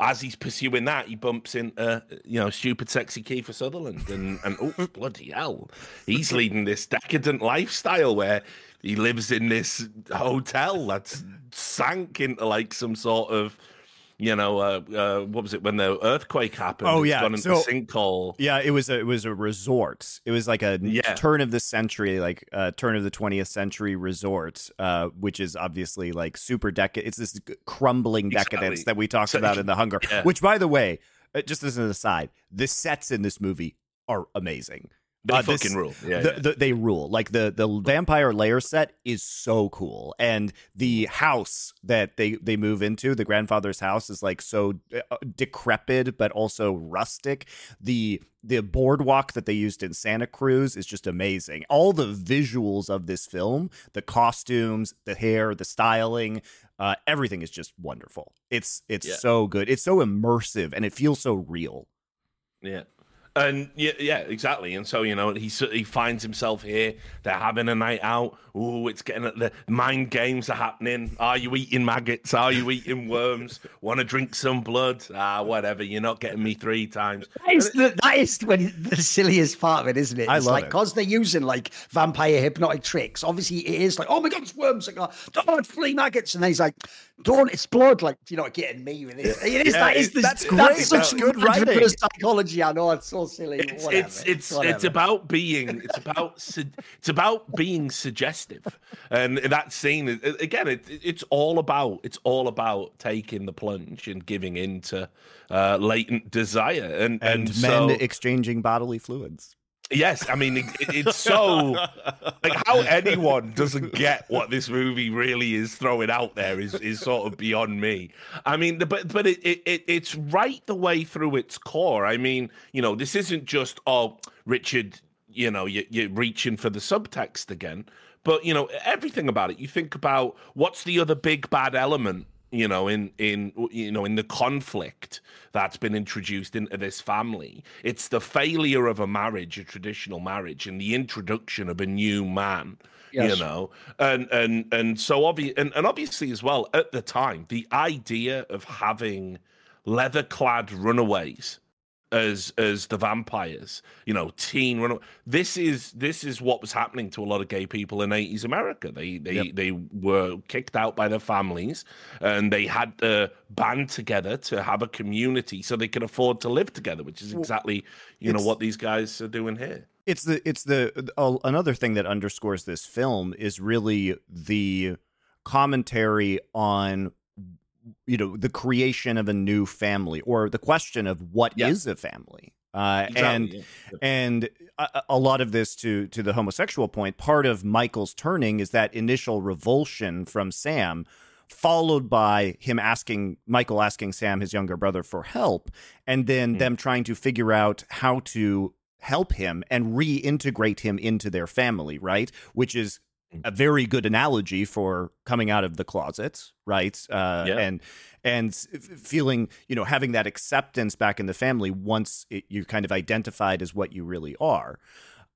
Speaker 3: as he's pursuing that, he bumps into, you know, stupid, sexy Kiefer Sutherland. And, and oh, <laughs> bloody hell, he's leading this decadent lifestyle where he lives in this hotel that's sank into like some sort of, you know, uh, uh, what was it when the earthquake happened?
Speaker 1: Oh, yeah.
Speaker 3: gone
Speaker 1: So-
Speaker 3: sinkhole.
Speaker 1: Yeah, it was a it was a resort. It was like a
Speaker 3: Yeah.
Speaker 1: turn of the century, like uh, turn of the twentieth century resort, uh, which is obviously like super decadent. It's this crumbling decadence
Speaker 3: Exactly.
Speaker 1: that we talked
Speaker 3: So-
Speaker 1: about in <laughs> the Hunger.
Speaker 3: Yeah.
Speaker 1: Which, by the way, uh, just as an aside, the sets in this movie are amazing.
Speaker 3: They
Speaker 1: Uh,
Speaker 3: fucking
Speaker 1: this-
Speaker 3: rule. Yeah,
Speaker 1: the,
Speaker 3: yeah.
Speaker 1: the- they rule. Like the the vampire layer set is so cool, and the house that they they move into, the grandfather's house, is like so uh, decrepit but also rustic. The the boardwalk that they used in Santa Cruz is just amazing. All the visuals of this film, the costumes, the hair, the styling, uh, everything is just wonderful. It's it's
Speaker 3: Yeah.
Speaker 1: so good. It's so immersive, and it feels so real.
Speaker 3: Yeah. And yeah, yeah, exactly. And so you know, he he finds himself here. They're having a night out. Ooh, it's getting the mind games are happening. Are you eating maggots? Are you eating worms? Want to drink some blood? Ah, whatever. You're not getting me three times.
Speaker 2: That is the, that is when the silliest part of it, isn't it?
Speaker 1: I love
Speaker 2: like
Speaker 1: it.
Speaker 2: because they're using like vampire hypnotic tricks. Obviously, it is like, oh my god, it's worms! Like, oh, it's flea maggots, and then he's like, don't, it's blood. Like, you're not getting me with this. It is
Speaker 3: Yeah,
Speaker 2: that is
Speaker 3: it-
Speaker 2: the,
Speaker 1: that's
Speaker 2: that's,
Speaker 1: great.
Speaker 2: such
Speaker 1: That's good
Speaker 2: reverse
Speaker 1: writing.
Speaker 2: psychology. I know it's so silly.
Speaker 3: It's
Speaker 2: Whatever.
Speaker 3: it's it's it's about being it's about <laughs> su- it's about being suggestive, and that scene again it, it's all about it's all about taking the plunge and giving into uh, latent desire and
Speaker 1: And,
Speaker 3: and,
Speaker 1: men
Speaker 3: so,
Speaker 1: exchanging bodily fluids.
Speaker 3: Yes, I mean it, it- it's so like how anyone doesn't get what this movie really is throwing out there is is sort of beyond me. I mean, but but it, it it's right the way through its core. I mean, you know, this isn't just oh Richard, you know, you, you're reaching for the subtext again, but you know everything about it. You think about what's the other big bad element you know in in you know in the conflict that's been introduced into this family. It's the failure of a marriage a traditional marriage and the introduction of a new man you know. And and and so obvious and, and obviously as well at the time the idea of having leather clad runaways as as the vampires you know teen run this is this is what was happening to a lot of gay people in 80s america they they
Speaker 1: Yep.
Speaker 3: they were kicked out by their families and they had to band together to have a community so they could afford to live together which is exactly you know what these guys are doing here
Speaker 1: It's the it's the uh, another thing that underscores this film is really the commentary on you know the creation of a new family or the question of what is
Speaker 3: Yeah.
Speaker 1: a family. Uh, and
Speaker 3: yeah.
Speaker 1: and a, a lot of this to to the homosexual point part of michael's turning is that initial revulsion from sam followed by him asking michael asking sam his younger brother for help and then
Speaker 3: Mm.
Speaker 1: them trying to figure out how to help him and reintegrate him into their family right which is. A very good analogy for coming out of the closet right uh,
Speaker 3: Yeah.
Speaker 1: and and feeling you know having that acceptance back in the family once it, you're kind of identified as what you really are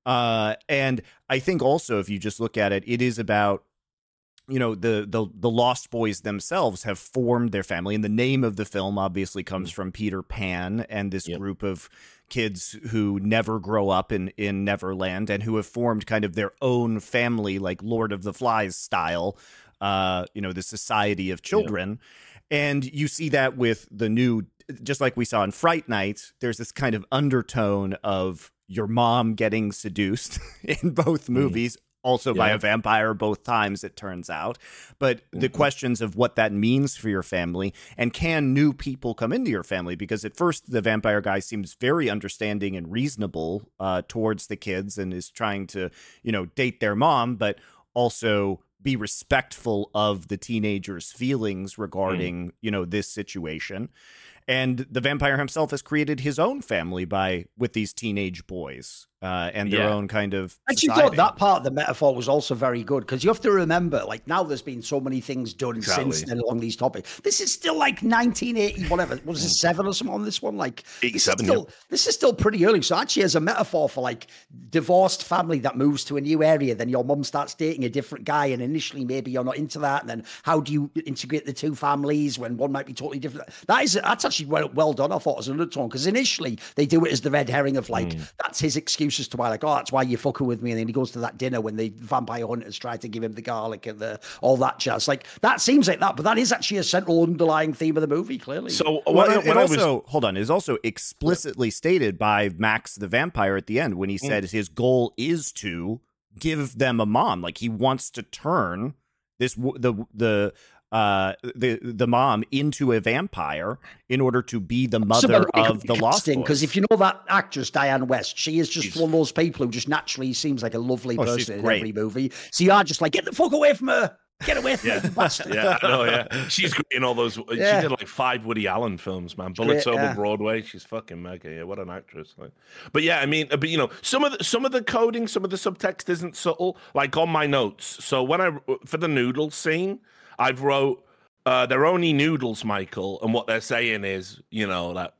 Speaker 1: uh, and i think also if you just look at it it is about you know the the the lost boys themselves have formed their family and the name of the film obviously comes from peter pan and this
Speaker 3: Yep.
Speaker 1: group of kids who never grow up in in neverland and who have formed kind of their own family like lord of the flies style uh you know the society of children. And you see that with the new just like we saw in fright night there's this kind of undertone of your mom getting seduced <laughs> in both movies also by a vampire both times it turns out. But the
Speaker 3: Mhm.
Speaker 1: questions of what that means for your family and can new people come into your family? Because at first the vampire guy seems very understanding and reasonable uh, towards the kids and is trying to you know date their mom but also be respectful of the teenager's feelings regarding you know this situation. And the vampire himself has created his own family by with these teenage boys uh, and their
Speaker 3: Yeah.
Speaker 1: own kind of
Speaker 2: I actually thought that part of the metaphor was also very good because you have to remember, like now there's been so many things done since then along these topics. This is still like 1980, whatever. Was it seven or something on this one? Like this is
Speaker 3: 87,
Speaker 2: still this is still pretty early. So actually, as a metaphor for like divorced family that moves to a new area, then your mum starts dating a different guy, and initially maybe you're not into that. And then how do you integrate the two families when one might be totally different? That is that's actually well, well done. I thought as an undertone because initially they do it as the red herring of like that's his excuse as to why like oh that's why you're fucking with me, and then he goes to that dinner when the vampire hunters try to give him the garlic and the all that jazz. Like that seems like that, but that is actually a central underlying theme of the movie. Clearly,
Speaker 3: so
Speaker 1: Well,
Speaker 3: when, I,
Speaker 1: it, it
Speaker 3: when I was
Speaker 1: also hold on. It is also explicitly stated by Max the vampire at the end when he mm. said his goal is to give them a mom. Like he wants to turn this the the uh the the mom into a vampire in order to be the mother of the lost
Speaker 2: because if you know that actress Dianne Wiest she is just she's, one of those people who just naturally seems like a lovely oh, person in every movie so you are just like get the fuck away from her Get away from
Speaker 3: yeah.
Speaker 2: me, bastard.
Speaker 3: Yeah, I know, yeah. <laughs> She's great in all those. Uh, yeah. She did like five Woody Allen films, man. Bullets great, over yeah. Broadway. She's fucking mega. Yeah, what an actress. Like, but yeah, I mean, uh, but you know, some of the some of the coding, some of the subtext isn't subtle. Like on my notes. So when I uh, for the noodle scene, I've wrote uh, they're only noodles, Michael, and what they're saying is, you know, that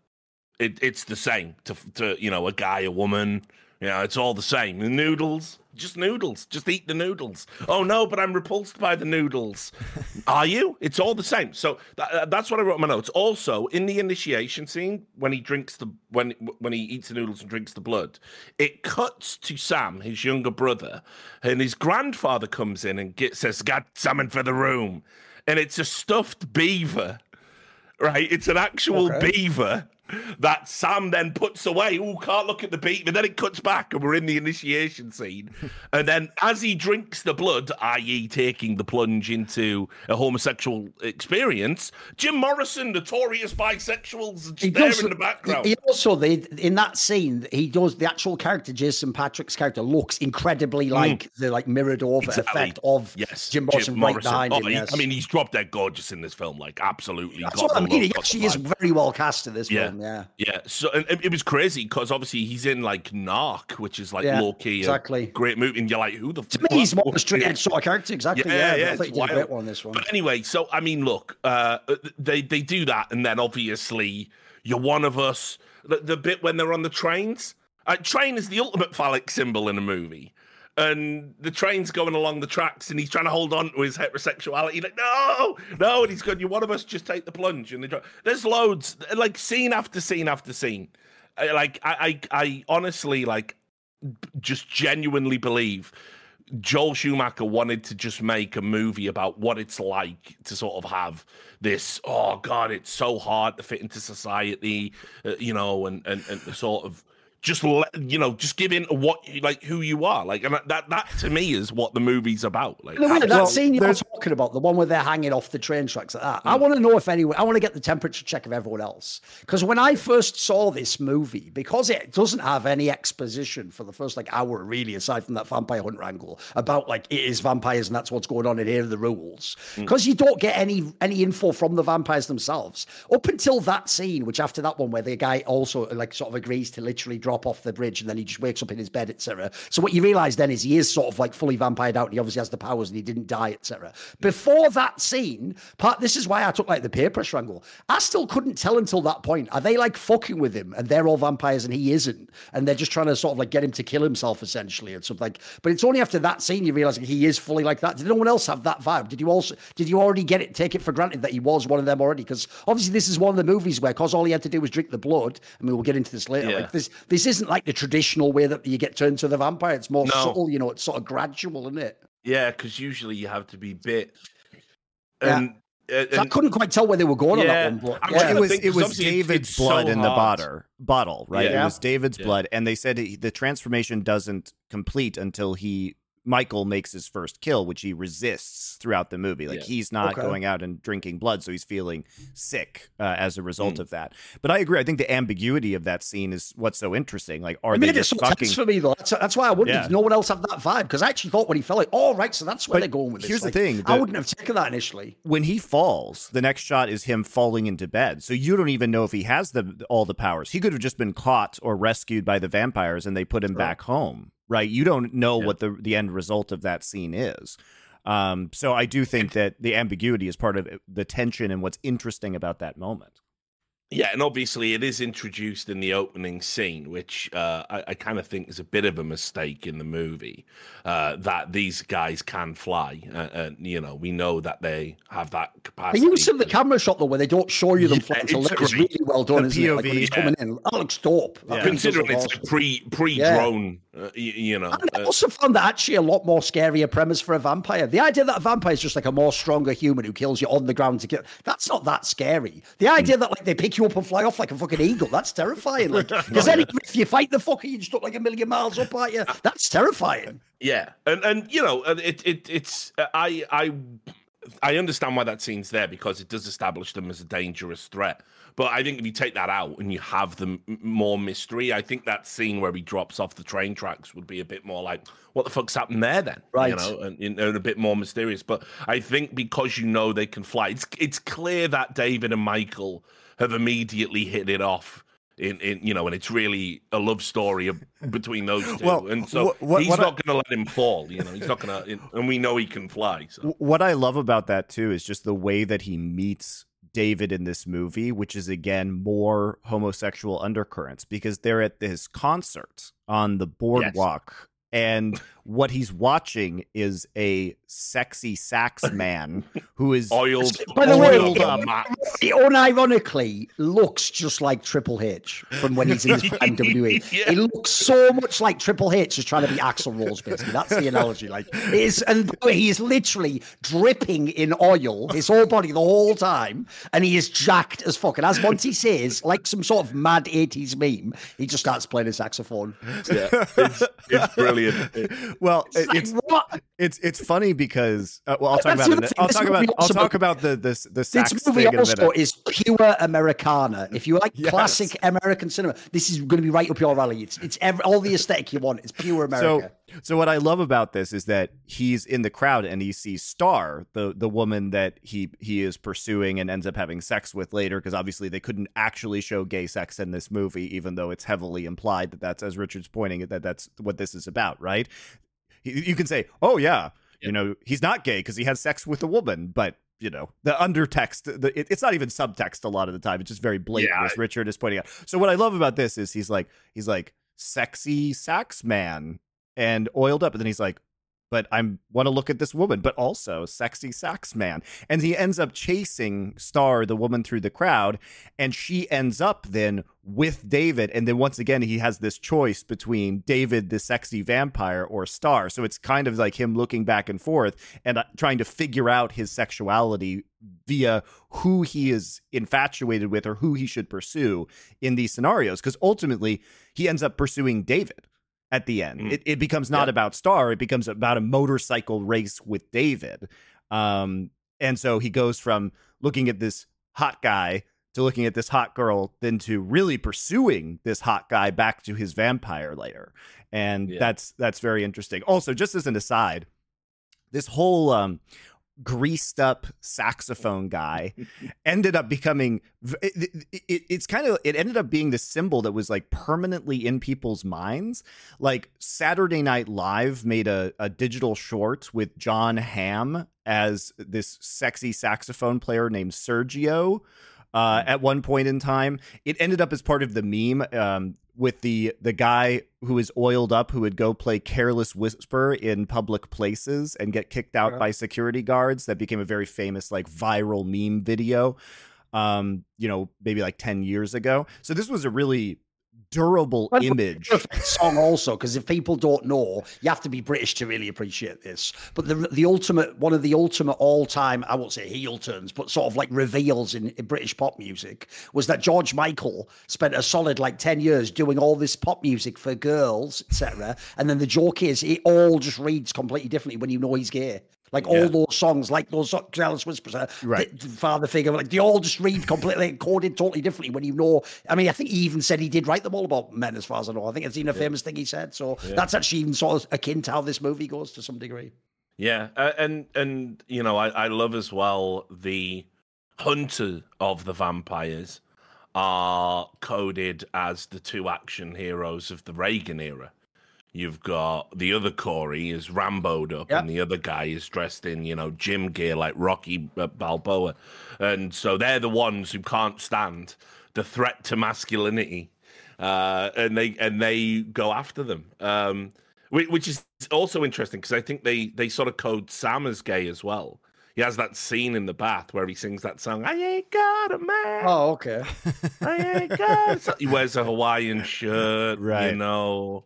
Speaker 3: it, it's the same to to you know a guy, a woman, you know, it's all the same. The noodles, just noodles. Just eat the noodles. Oh no, but I'm repulsed by the noodles. <laughs> Are you? It's all the same. So that, uh, that's what I wrote in my notes. Also, in the initiation scene, when he drinks the when when he eats the noodles and drinks the blood, it cuts to Sam, his younger brother, and his grandfather comes in and get, says, "Got something for the room," and it's a stuffed beaver. Right, it's an actual okay. beaver that Sam then puts away. Oh, can't look at the beat. But then it cuts back and we're in the initiation scene. <laughs> and then as he drinks the blood, i.e., taking the plunge into a homosexual experience, Jim Morrison, notorious bisexuals, just there does, in the background.
Speaker 2: He also, they, in that scene, he does the actual character, Jason Patric's character, looks incredibly mm. like mm. the like mirrored over exactly. effect of yes. Jim Morrison, Jim Morrison. right behind oh, him.
Speaker 3: He,
Speaker 2: yes.
Speaker 3: I mean, he's dropped dead gorgeous in this film, like absolutely.
Speaker 2: That's what I mean. He actually is very well cast in this
Speaker 3: yeah.
Speaker 2: film. Yeah.
Speaker 3: Yeah. So and it was crazy because obviously he's in like Narc, which is like yeah, low key,
Speaker 2: exactly.
Speaker 3: great movie. And you're like, who the
Speaker 2: To me, he's more straight edge sort of character. Exactly. Yeah. Yeah. yeah I think he did a great one this one.
Speaker 3: But anyway, so I mean, look, uh, they, they do that. And then obviously you're one of us. The, the bit when they're on the trains, uh, train is the ultimate phallic symbol in a movie and the train's going along the tracks and he's trying to hold on to his heterosexuality. Like, no, no. And he's going, you one of us just take the plunge. And they there's loads, like scene after scene after scene. Like, I, I, I honestly, like, just genuinely believe Joel Schumacher wanted to just make a movie about what it's like to sort of have this. Oh God, it's so hard to fit into society, uh, you know, and and and the sort of just let you know, just give in what like who you are, like, and that that to me is what the movie's about. Like
Speaker 2: that well, scene you're talking about, the one where they're hanging off the train tracks like that. Mm. I want to know if anyone, I want to get the temperature check of everyone else because when I first saw this movie, because it doesn't have any exposition for the first like hour, really, aside from that vampire hunter angle about like it is vampires and that's what's going on and here are the rules, because mm. you don't get any any info from the vampires themselves up until that scene, which after that one where the guy also like sort of agrees to literally drop off the bridge and then he just wakes up in his bed, etc. So what you realize then is he is sort of like fully vampired out and he obviously has the powers and he didn't die, etc. Before that scene, part this is why I took like the peer pressure angle. I still couldn't tell until that point. Are they like fucking with him and they're all vampires and he isn't? And they're just trying to sort of like get him to kill himself essentially and something like but it's only after that scene you realize like, he is fully like that. Did anyone else have that vibe? Did you also did you already get it, take it for granted that he was one of them already? Because obviously this is one of the movies where because all he had to do was drink the blood, I mean we'll get into this later. Yeah. Like this this isn't like like the traditional way that you get turned to the vampire. It's more no. subtle, you know, it's sort of gradual, isn't it?
Speaker 3: Yeah, because usually you have to be bit. And,
Speaker 2: yeah. and, so I couldn't quite tell where they were going yeah. on that one. But
Speaker 1: yeah. it was it was David's blood so in the bottle, bottle, right? Yeah. It was David's blood, and they said the transformation doesn't complete until he Michael makes his first kill, which he resists throughout the movie. Like yeah. he's not okay. going out and drinking blood, so he's feeling sick uh, as a result mm. of that. But I agree. I think the ambiguity of that scene is what's so interesting. Like, are I mean, they just so fucking?
Speaker 2: for me though. That's, that's why I wouldn't. Yeah. No one else have that vibe because I actually thought when he fell, like, oh right, so that's where but they're going with this.
Speaker 1: Here's
Speaker 2: like,
Speaker 1: the thing:
Speaker 2: I wouldn't have taken that initially.
Speaker 1: When he falls, the next shot is him falling into bed, so you don't even know if he has the all the powers. He could have just been caught or rescued by the vampires, and they put him back home right? You don't know yeah. what the the end result of that scene is. Um, so I do think that the ambiguity is part of the tension and what's interesting about that moment.
Speaker 3: Yeah, and obviously it is introduced in the opening scene, which uh, I, I kind of think is a bit of a mistake in the movie. Uh, that these guys can fly, uh, and you know we know that they have that capacity.
Speaker 2: Some of the camera shot though, where they don't show you them yeah, flying. It's, it's really well done, the isn't POV, it? Like when he's yeah. coming in, Alex Thorpe.
Speaker 3: Yeah. Considering it's awesome. pre pre drone, uh, you, you, know.
Speaker 2: And I uh, also found that actually a lot more scarier premise for a vampire. The idea that a vampire is just like a more stronger human who kills you on the ground to kill—that's not that scary. The idea mm. that like they pick pick you up and fly off like a fucking eagle. That's terrifying. Like, <laughs> because then if you fight the fucker, you just look like a million miles up at you. That's terrifying.
Speaker 3: Yeah, and and you know, it it it's uh, I I I understand why that scene's there because it does establish them as a dangerous threat. But I think if you take that out and you have them more mystery, I think that scene where he drops off the train tracks would be a bit more like, what the fuck's happened there then?
Speaker 2: Right.
Speaker 3: You know, and, and a bit more mysterious. But I think because you know they can fly, it's it's clear that David and Michael have immediately hit it off in, in you know, and it's really a love story between those two.
Speaker 1: Well,
Speaker 3: and so
Speaker 1: what- what-
Speaker 3: he's not
Speaker 1: I-
Speaker 3: going to let him fall. You know, he's not going to, and we know he can fly. So.
Speaker 1: what I love about that too is just the way that he meets David in this movie, which is again more homosexual undercurrents because they're at this concert on the boardwalk. And what he's watching is a sexy sax <laughs> man who is
Speaker 3: Oiled,
Speaker 2: By the way,
Speaker 3: oiled
Speaker 2: it-
Speaker 3: up Max.
Speaker 2: He unironically looks just like Triple H from when he's in his prime WWE. <laughs>
Speaker 3: Yeah.
Speaker 2: He looks so much like Triple H just trying to be Axl Rose, basically. That's the analogy. Like, it is, and by he is literally dripping in oil, his whole body the whole time, and he is jacked as fuck. And as Monty says, like some sort of mad 80s meme, he just starts playing his saxophone.
Speaker 3: Yeah, it's, it's brilliant. <laughs>
Speaker 1: well,
Speaker 2: It's
Speaker 1: it-
Speaker 2: like,
Speaker 1: it's it's it's funny because uh, well, I'll talk
Speaker 2: That's
Speaker 1: about
Speaker 2: the
Speaker 1: it. I'll
Speaker 2: thing.
Speaker 1: talk about
Speaker 2: movie
Speaker 1: I'll talk about the the the sax
Speaker 2: This movie
Speaker 1: thing in a
Speaker 2: also
Speaker 1: minute.
Speaker 2: is pure Americana. If you like
Speaker 1: Yes.
Speaker 2: classic American cinema, this is going to be right up your alley. It's it's every, all the aesthetic you want. It's pure America.
Speaker 1: So, so what I love about this is that he's in the crowd and he sees Star, the the woman that he he is pursuing and ends up having sex with later, because obviously they couldn't actually show gay sex in this movie, even though it's heavily implied that that's as Richard's pointing that that's what this is about, right? You can say, oh yeah, you know, he's not gay because he has sex with a woman, but you know the undertext the, it, it's not even subtext a lot of the time it's just very blatant
Speaker 3: Yeah.
Speaker 1: as richard is pointing out so what i love about this is he's like he's like sexy sax man and oiled up and then he's like but I'm want to look at this woman, but also sexy sax man. And he ends up chasing Star, the woman, through the crowd, and she ends up then with David. And then once again, he has this choice between David, the sexy vampire, or Star. So it's kind of like him looking back and forth and uh, trying to figure out his sexuality via who he is infatuated with or who he should pursue in these scenarios. Because ultimately, he ends up pursuing David at the end.
Speaker 3: Mm.
Speaker 1: It, it becomes not
Speaker 3: Yeah.
Speaker 1: about Star, it becomes about a motorcycle race with David. Um, and so he goes from looking at this hot guy to looking at this hot girl, then to really pursuing this hot guy back to his vampire later. And
Speaker 3: Yeah.
Speaker 1: that's that's very interesting. Also, just as an aside, this whole um greased up saxophone guy <laughs> ended up becoming it, it, it- it's kind of it ended up being the symbol that was like permanently in people's minds. Like saturday night live made a, a digital short with jon hamm as this sexy saxophone player named sergio uh, at one point in time. It ended up as part of the meme um, with the the guy who is oiled up who would go play careless whisper in public places and get kicked out
Speaker 2: Yeah.
Speaker 1: by security guards that became a very famous like viral meme video um you know maybe like 10 years ago so this was a really durable
Speaker 2: Well,
Speaker 1: image.
Speaker 2: song also because if people don't know you have to be british to really appreciate this. But the the ultimate one of the ultimate all-time i won't say heel turns but sort of like reveals in, in british pop music was that george michael spent a solid like 10 years doing all this pop music for girls etc and then the joke is it all just reads completely differently when you know he's gay like all those songs, like those Careless Whispers, uh,
Speaker 1: Right.
Speaker 2: the father figure, like they all just read completely coded totally differently when you know. I mean, I think he even said he did write them all about men, as far as I know. I think it's even a famous thing he said. So
Speaker 3: Yeah.
Speaker 2: that's actually even sort of akin to how this movie goes to some degree.
Speaker 3: Yeah, uh, and and you know, I, I love as well the hunter of the vampires are coded as the two action heroes of the Reagan era. You've got the other Corey is Ramboed up,
Speaker 2: Yep.
Speaker 3: and the other guy is dressed in you know gym gear like Rocky uh, Balboa, and so they're the ones who can't stand the threat to masculinity, uh, and they and they go after them. Um, Whi- which is also interesting because I think they they sort of code Sam as gay as well. He has that scene in the bath where he sings that song. I ain't got a man.
Speaker 2: Oh, okay. <laughs>
Speaker 3: I ain't got. a-" He wears a Hawaiian shirt,
Speaker 1: Right.
Speaker 3: You know.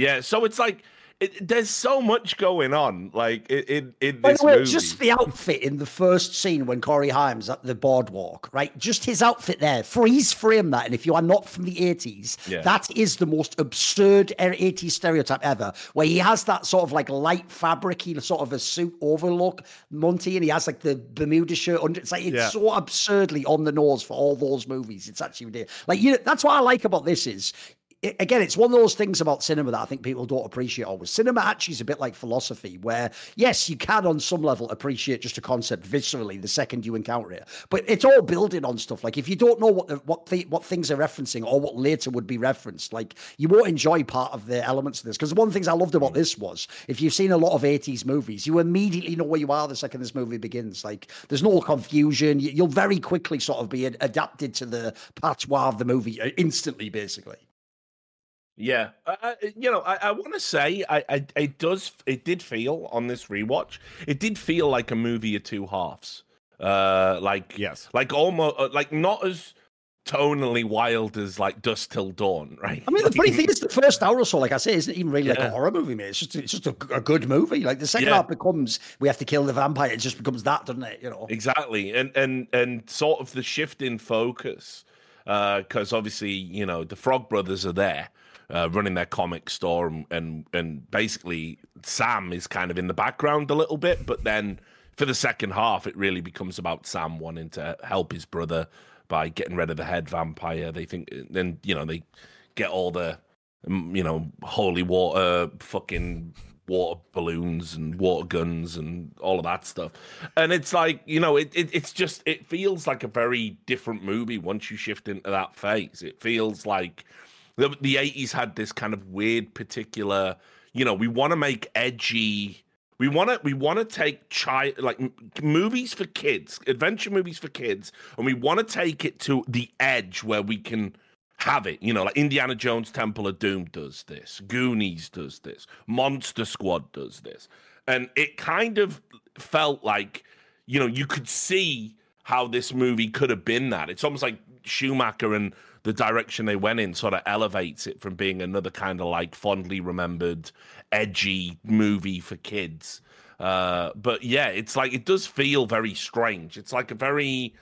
Speaker 3: Yeah. So it's like it, there's so much going on, like in in this
Speaker 2: way,
Speaker 3: movie.
Speaker 2: just the outfit in the first scene when Corey Haim's at the boardwalk, right? Just his outfit there, freeze frame that. And if you are not from the 80s,
Speaker 3: Yeah.
Speaker 2: that is the most absurd 80s stereotype ever, where he has that sort of like light fabric, sort of a suit overlook, Monty, and he has like the Bermuda shirt under. It's like, it's
Speaker 1: Yeah.
Speaker 2: so absurdly on the nose for all those movies. It's actually ridiculous. Like, you know, that's what I like about this is it- again, it's one of those things about cinema that I think people don't appreciate always. Cinema actually is a bit like philosophy, where yes, you can on some level appreciate just a concept viscerally the second you encounter it, but it's all building on stuff. Like if you don't know what the, what the, what things are referencing or what later would be referenced, like you won't enjoy part of the elements of this. Because one of the things I loved about this was if you've seen a lot of '80s movies, you immediately know where you are the second this movie begins. Like there's no confusion. You- You'll very quickly sort of be adapted to the patois of the movie uh, instantly, basically.
Speaker 3: Yeah, I, I, you know, I, I want to say, I, I, it does, it did feel on this rewatch, it did feel like a movie of two halves. Uh, like
Speaker 1: Yes.
Speaker 3: like almost uh, like not as tonally wild as like Dusk Till Dawn, <laughs> right?
Speaker 2: I mean, the funny thing is, the first hour or so, like I say, isn't even really like a horror movie, mate. It's just, it's just a, a good movie. Like the second
Speaker 3: Yeah.
Speaker 2: half becomes, we have to kill the vampire. It just becomes that, doesn't it? You know.
Speaker 3: Exactly, and and and sort of the shift in focus, because obviously you know the Frog Brothers are there, uh, running their comic store, and, and and basically Sam is kind of in the background a little bit, but then for the second half, it really becomes about Sam wanting to help his brother by getting rid of the head vampire. They think, then you know they get all the um, you know holy water fucking water balloons and water guns and all of that stuff and it's like you know it, it it's just it feels like a very different movie once you shift into that phase it feels like the, the 80s had this kind of weird particular you know we want to make edgy we want to we want to take child like m- movies for kids adventure movies for kids and we want to take it to the edge where we can have it. You know, like Indiana Jones Temple of Doom does this, Goonies does this, Monster Squad does this. And it kind of felt like, you know, you could see how this movie could have been that. It's almost like Schumacher and the direction they went in sort of elevates it from being another kind of like fondly remembered, edgy movie for kids. Uh, but yeah, it's like it does feel very strange. It's like a very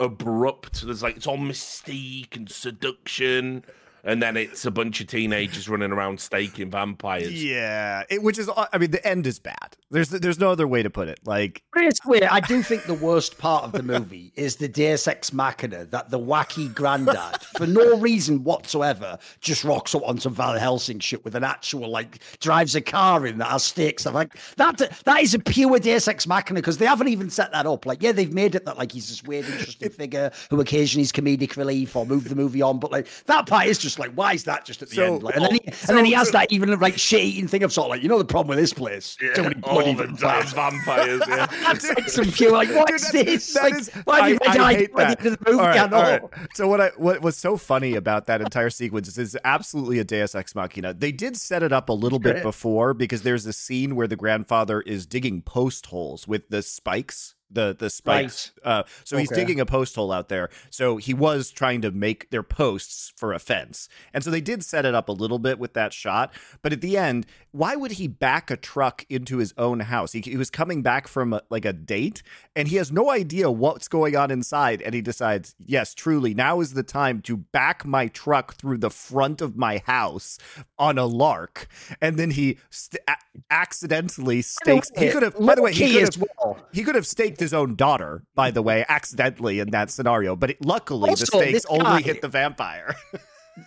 Speaker 3: abrupt. There's like it's all mystique and seduction, and then it's a bunch of teenagers running around staking vampires.
Speaker 1: Yeah, it, which is, I mean, the end is bad. There's there's no other way to put it. Like,
Speaker 2: Basically, I do think the worst part of the movie <laughs> is the Deus Ex Machina that the wacky granddad, for no reason whatsoever, just rocks up on some Van Helsing shit with an actual like drives a car in that has stakes. I'm like that. That is a pure Deus Ex Machina because they haven't even set that up. Like, yeah, they've made it that like he's this weird, interesting <laughs> figure who occasionally is comedic relief or move the movie on. But like that part is just like, why is that just at the
Speaker 1: So-
Speaker 2: end? Like, and then he
Speaker 1: so-
Speaker 2: and oh, then he has
Speaker 1: so-
Speaker 2: that even like shit eating thing of sort of like, you know, the problem with this place. Too many
Speaker 3: all
Speaker 2: bloody
Speaker 3: the
Speaker 2: vampires.
Speaker 3: vampires. Yeah. <laughs>
Speaker 2: That's like some pure like what's
Speaker 1: Dude, that-
Speaker 2: this?
Speaker 1: that
Speaker 2: like,
Speaker 1: is-
Speaker 2: why have you
Speaker 1: I-
Speaker 2: read
Speaker 1: I
Speaker 2: like,
Speaker 1: hate
Speaker 2: by the
Speaker 1: that.
Speaker 2: end of the movie?
Speaker 1: All right,
Speaker 2: I know.
Speaker 1: all right. So what I what was so funny about that entire sequence is it's absolutely a Deus Ex Machina. They did set it up a little bit before because there's a scene where the grandfather is digging post holes with the spikes. The the spikes. Uh, so he's digging a post hole out there. So he was trying to make their posts for a fence, and so they did set it up a little bit with that shot. But at the end, why would he back a truck into his own house? He, he was coming back from a, like a date, and he has no idea what's going on inside. And he decides, yes, truly, now is the time to back my truck through the front of my house on a lark. And then he st- a- accidentally stakes. He could have, by the way, he could have.
Speaker 2: well.
Speaker 1: He could have staked his own daughter, by the way, accidentally in that scenario. But it, luckily,
Speaker 2: Also,
Speaker 1: the stakes only hit the vampire. <laughs>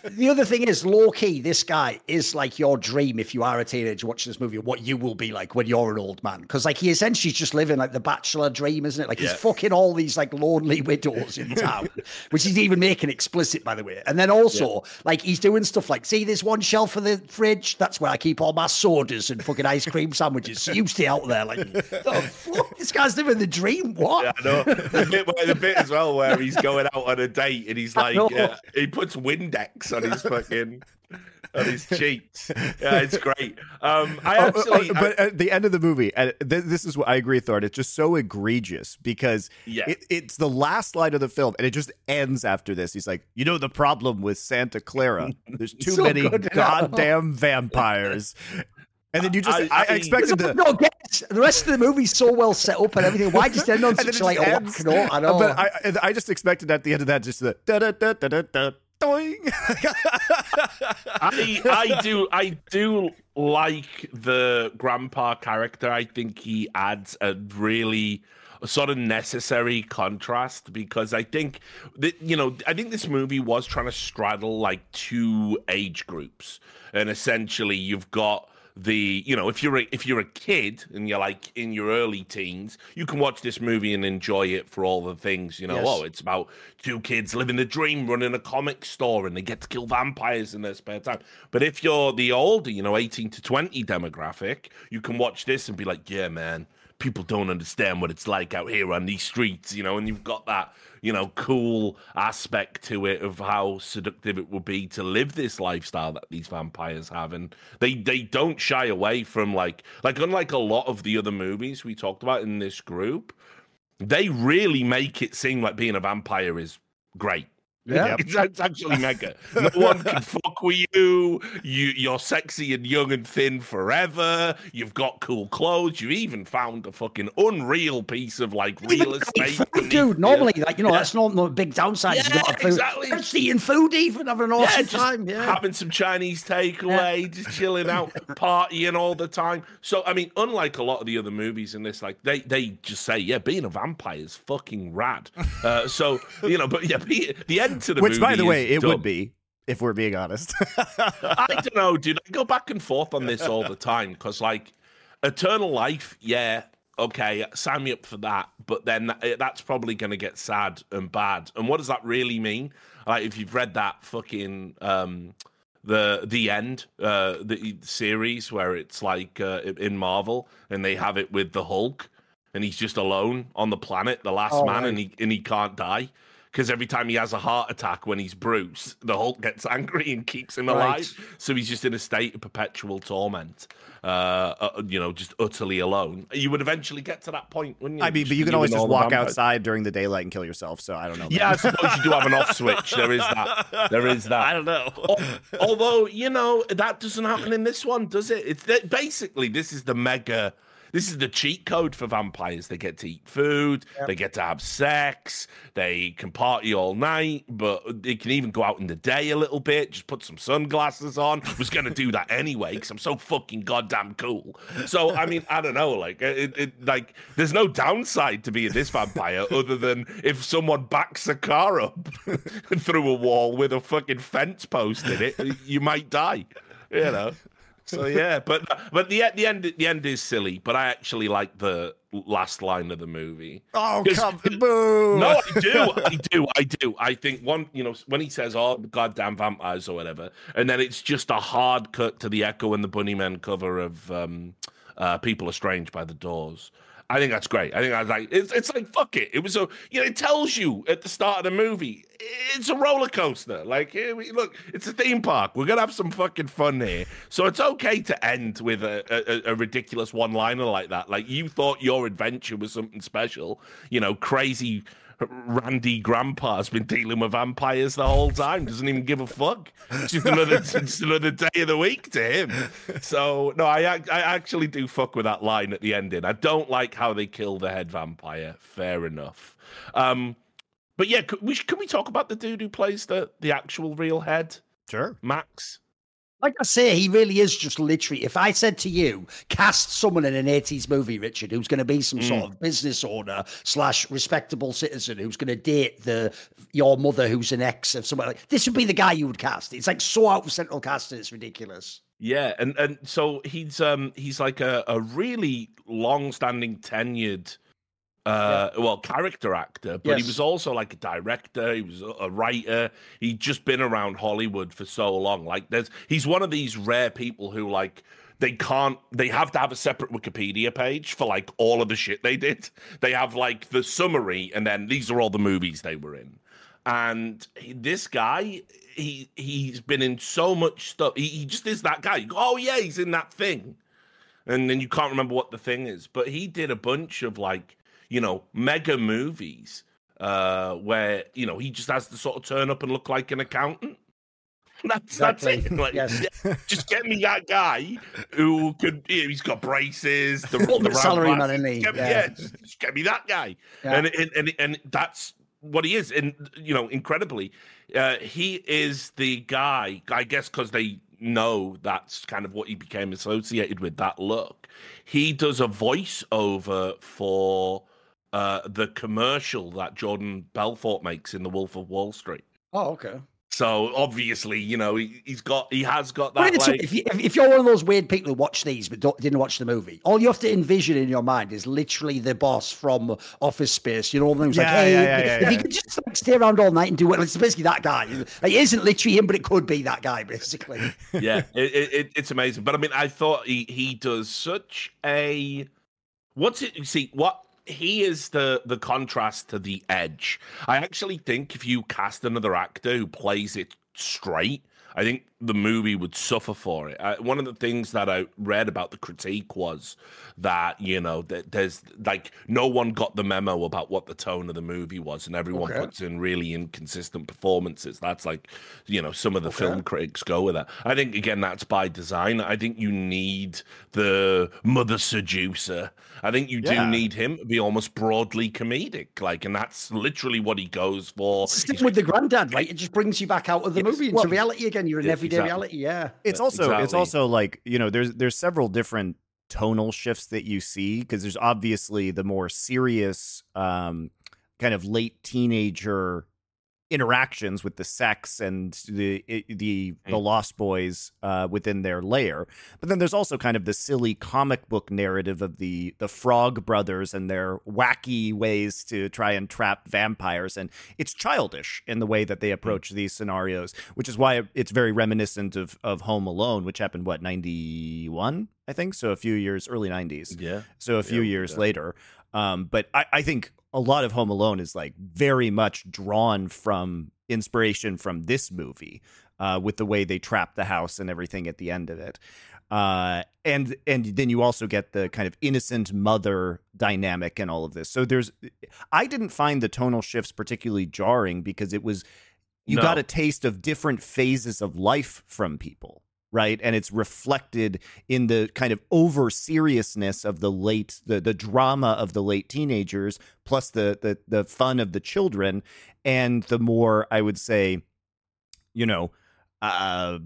Speaker 2: The other thing is, low key, this guy is like your dream if you are a teenager watching this movie, what you will be like when you're an old man. Because like he essentially is just living like the bachelor dream, isn't it? Like he's fucking all these like lonely <laughs> widows in town, which he's even making explicit, by the way. And then also, like he's doing stuff like, see this one shelf of the fridge? That's where I keep all my sodas and fucking ice cream sandwiches. So you stay out there, like, fuck? This guy's living the dream. What?
Speaker 3: Yeah, I know. The bit, the bit as well where he's going out on a date and he's <laughs> like,
Speaker 2: know.
Speaker 3: uh, he puts Windex on his fucking on his cheeks. <laughs> Yeah, it's great. Um, I
Speaker 1: Oh, oh,
Speaker 3: actually,
Speaker 1: oh, but at the end of the movie, and th- this is what I agree, Thor. It's just so egregious because
Speaker 3: Yeah.
Speaker 1: it, it's the last line of the film, and it just ends after this. He's like, "You know the problem with Santa Carla? <laughs> There's too
Speaker 2: So
Speaker 1: many
Speaker 2: good. <laughs>
Speaker 1: goddamn vampires." And then you just, I, I, I expected to.
Speaker 2: No, guess the rest of the movie's so well set up and everything. Why just end on such like a whack note? I don't know.
Speaker 1: But I, I just expected at the end of that just the da da da da da da. <laughs>
Speaker 3: I I do I do like the grandpa character. I think he adds a really sort of necessary contrast because I think that you know I think this movie was trying to straddle like two age groups, and essentially you've got the you know if you're a, if you're a kid and you're like in your early teens you can watch this movie and enjoy it for all the things you know yes. oh it's about two kids living the dream running a comic store and they get to kill vampires in their spare time but if you're the older you know 18 to 20 demographic you can watch this and be like yeah man people don't understand what it's like out here on these streets you know and you've got that you know, cool aspect to it of how seductive it would be to live this lifestyle that these vampires have. And they they don't shy away from like like unlike a lot of the other movies we talked about in this group, they really make it seem like being a vampire is great. Yeah, it's, it's, actually mega. No one can <laughs> fuck with you. You you're sexy and young and thin forever. You've got cool clothes. You even found a fucking unreal piece of like real estate.
Speaker 2: Food, dude, normally, like you know, yeah. that's not the big downside. Yeah, you got food. exactly. Just eating food, even having an awesome yeah, time. Yeah,
Speaker 3: having some Chinese takeaway, yeah. just chilling out, <laughs> partying all the time. So I mean, unlike a lot of the other movies in this, like they they just say, yeah, being a vampire is fucking rad. <laughs> Uh, so you know, but yeah, the end <laughs> to the
Speaker 1: Which, by the way, it dumb. would be if we're being honest. <laughs>
Speaker 3: I don't know, dude. I go back and forth on this all the time because, like, eternal life, yeah, okay, sign me up for that. But then eh, that's probably going to get sad and bad. And what does that really mean? Like, if you've read that fucking um, the the end uh, the series where it's like uh, in Marvel and they have it with the Hulk and he's just alone on the planet, the last oh, man, right. and he and he can't die because every time he has a heart attack when he's Bruce, the Hulk gets <laughs> angry and keeps him alive. Right. So he's just in a state of perpetual torment. Uh, uh, you know, just utterly alone. You would eventually get to that point, wouldn't you?
Speaker 1: I mean, but you can always just walk outside during the daylight and kill yourself. So I don't know.
Speaker 3: Yeah, I suppose you do have an off switch. There is that. There is that. <laughs>
Speaker 1: I don't know.
Speaker 3: Although you know that doesn't happen in this one, does it? It's basically this is the mega this is the cheat code for vampires. They get to eat food, yep. they get to have sex, they can party all night, but they can even go out in the day a little bit, just put some sunglasses on. Was going to do that anyway because I'm so fucking goddamn cool. So, I mean, I don't know. Like, it, it, like there's no downside to being this vampire <laughs> other than if someone backs a car up <laughs> through a wall with a fucking fence post in it, you might die. You know. So yeah, but but the the end the end is silly, but I actually like the last line of the movie.
Speaker 1: Oh, come <laughs> boo!
Speaker 3: No, I do, I do, I do. I think one, you know, when he says "oh, goddamn vampires" or whatever, and then it's just a hard cut to the Echo and the Bunnymen cover of um, uh, "People Are Strange" by the Doors. I think that's great. I think I was like, it's, it's like fuck it. It was a you know, it tells you at the start of the movie, it's a roller coaster. Like here we look, it's a theme park. We're gonna have some fucking fun here. So it's okay to end with a, a, a ridiculous one liner like that. Like you thought your adventure was something special, you know, crazy Randy Grandpa's been dealing with vampires the whole time. Doesn't even give a fuck. It's just another, just another day of the week to him. So no, I I actually do fuck with that line at the ending. I don't like how they kill the head vampire. Fair enough. Um, but yeah, can we, can we talk about the dude who plays the the actual real head?
Speaker 1: Sure,
Speaker 3: Max
Speaker 2: like I say, he really is just literally. If I said to you, cast someone in an 80s movie, Richard, who's going to be some mm. sort of business owner slash respectable citizen who's going to date the your mother who's an ex of somebody like this would be the guy you would cast. It's like so out of central casting, it's ridiculous.
Speaker 3: Yeah, and and so he's um he's like a, a really long standing tenured uh yeah. well character actor but yes. he was also like a director he was a writer. He'd just been around hollywood for so long. Like there's he's one of these rare people who like they can't they have to have a separate wikipedia page for like all of the shit they did. They have like the summary and then these are all the movies they were in. And he, this guy he he's been in so much stuff. He, he just is that guy. Go, oh yeah he's in that thing. And then you can't remember what the thing is. But he did a bunch of like you know, mega movies uh, where, you know, he just has to sort of turn up and look like an accountant. <laughs> That's
Speaker 2: Exactly.
Speaker 3: that's it. <laughs> Like,
Speaker 2: Yes.
Speaker 3: yeah, just get me that guy who could. You know, he's got braces. The, <laughs> the
Speaker 2: salary man, isn't he?
Speaker 3: Get me,
Speaker 2: Yeah.
Speaker 3: yeah, just, just get me that guy.
Speaker 2: Yeah.
Speaker 3: And, and and and that's what he is. And you know, incredibly, uh, he is the guy. I guess because they know that's kind of what he became associated with that look. He does a voiceover for uh, the commercial that Jordan Belfort makes in The Wolf of Wall Street.
Speaker 2: Oh, okay.
Speaker 3: So obviously, you know, he, he's got he has got that
Speaker 2: it this way,
Speaker 3: like
Speaker 2: if, you, if, if you're one of those weird people who watch these but don't, didn't watch the movie, all you have to envision in your mind is literally the boss from Office Space. You know, one of them who's like,
Speaker 1: Yeah,
Speaker 2: hey,
Speaker 1: yeah, yeah, yeah,
Speaker 2: if you
Speaker 1: yeah.
Speaker 2: could just like, stay around all night and do it, it's basically that guy. Like, it isn't literally him, but it could be that guy, basically. <laughs>
Speaker 3: yeah, it, it, it- it's amazing. But I mean, I thought he he does such a what's it? You see what he is the the contrast to the Edge. I actually think if you cast another actor who plays it straight. I think the movie would suffer for it. Uh, one of the things that I read about the critique was that you know that there's like no one got the memo about what the tone of the movie was, and everyone
Speaker 2: Okay.
Speaker 3: puts in really inconsistent performances. That's like you know some of the film critics go with that. I think again that's by design. I think you need the mother seducer. I think you
Speaker 1: Yeah.
Speaker 3: do need him to be almost broadly comedic, like, and that's literally what he goes for. He's
Speaker 2: with the granddad, right? It just brings you back out of the
Speaker 3: Yes.
Speaker 2: movie into
Speaker 1: Well,
Speaker 2: reality again. You're in
Speaker 3: yeah,
Speaker 2: everyday
Speaker 3: exactly.
Speaker 2: reality, yeah.
Speaker 1: It's also it's also like you know there's there's several different tonal shifts that you see because there's obviously the more serious um kind of late teenager interactions with the sex and the the the lost boys uh within their lair but then there's also kind of the silly comic book narrative of the the frog brothers and their wacky ways to try and trap vampires and it's childish in the way that they approach these scenarios which is why it's very reminiscent of of home alone which happened what 91 i think so a few years early 90s
Speaker 3: yeah.
Speaker 1: so a few
Speaker 3: Yeah,
Speaker 1: years
Speaker 3: yeah.
Speaker 1: later. Um, but I, I think a lot of Home Alone is like very much drawn from inspiration from this movie, uh, with the way they trap the house and everything at the end of it. Uh, and and then you also get the kind of innocent mother dynamic and all of this. So there's, I didn't find the tonal shifts particularly jarring because it was, you
Speaker 3: No.
Speaker 1: got a taste of different phases of life from people right and it's reflected in the kind of over seriousness of the late the the drama of the late teenagers plus the the the fun of the children and the more i would say you know uh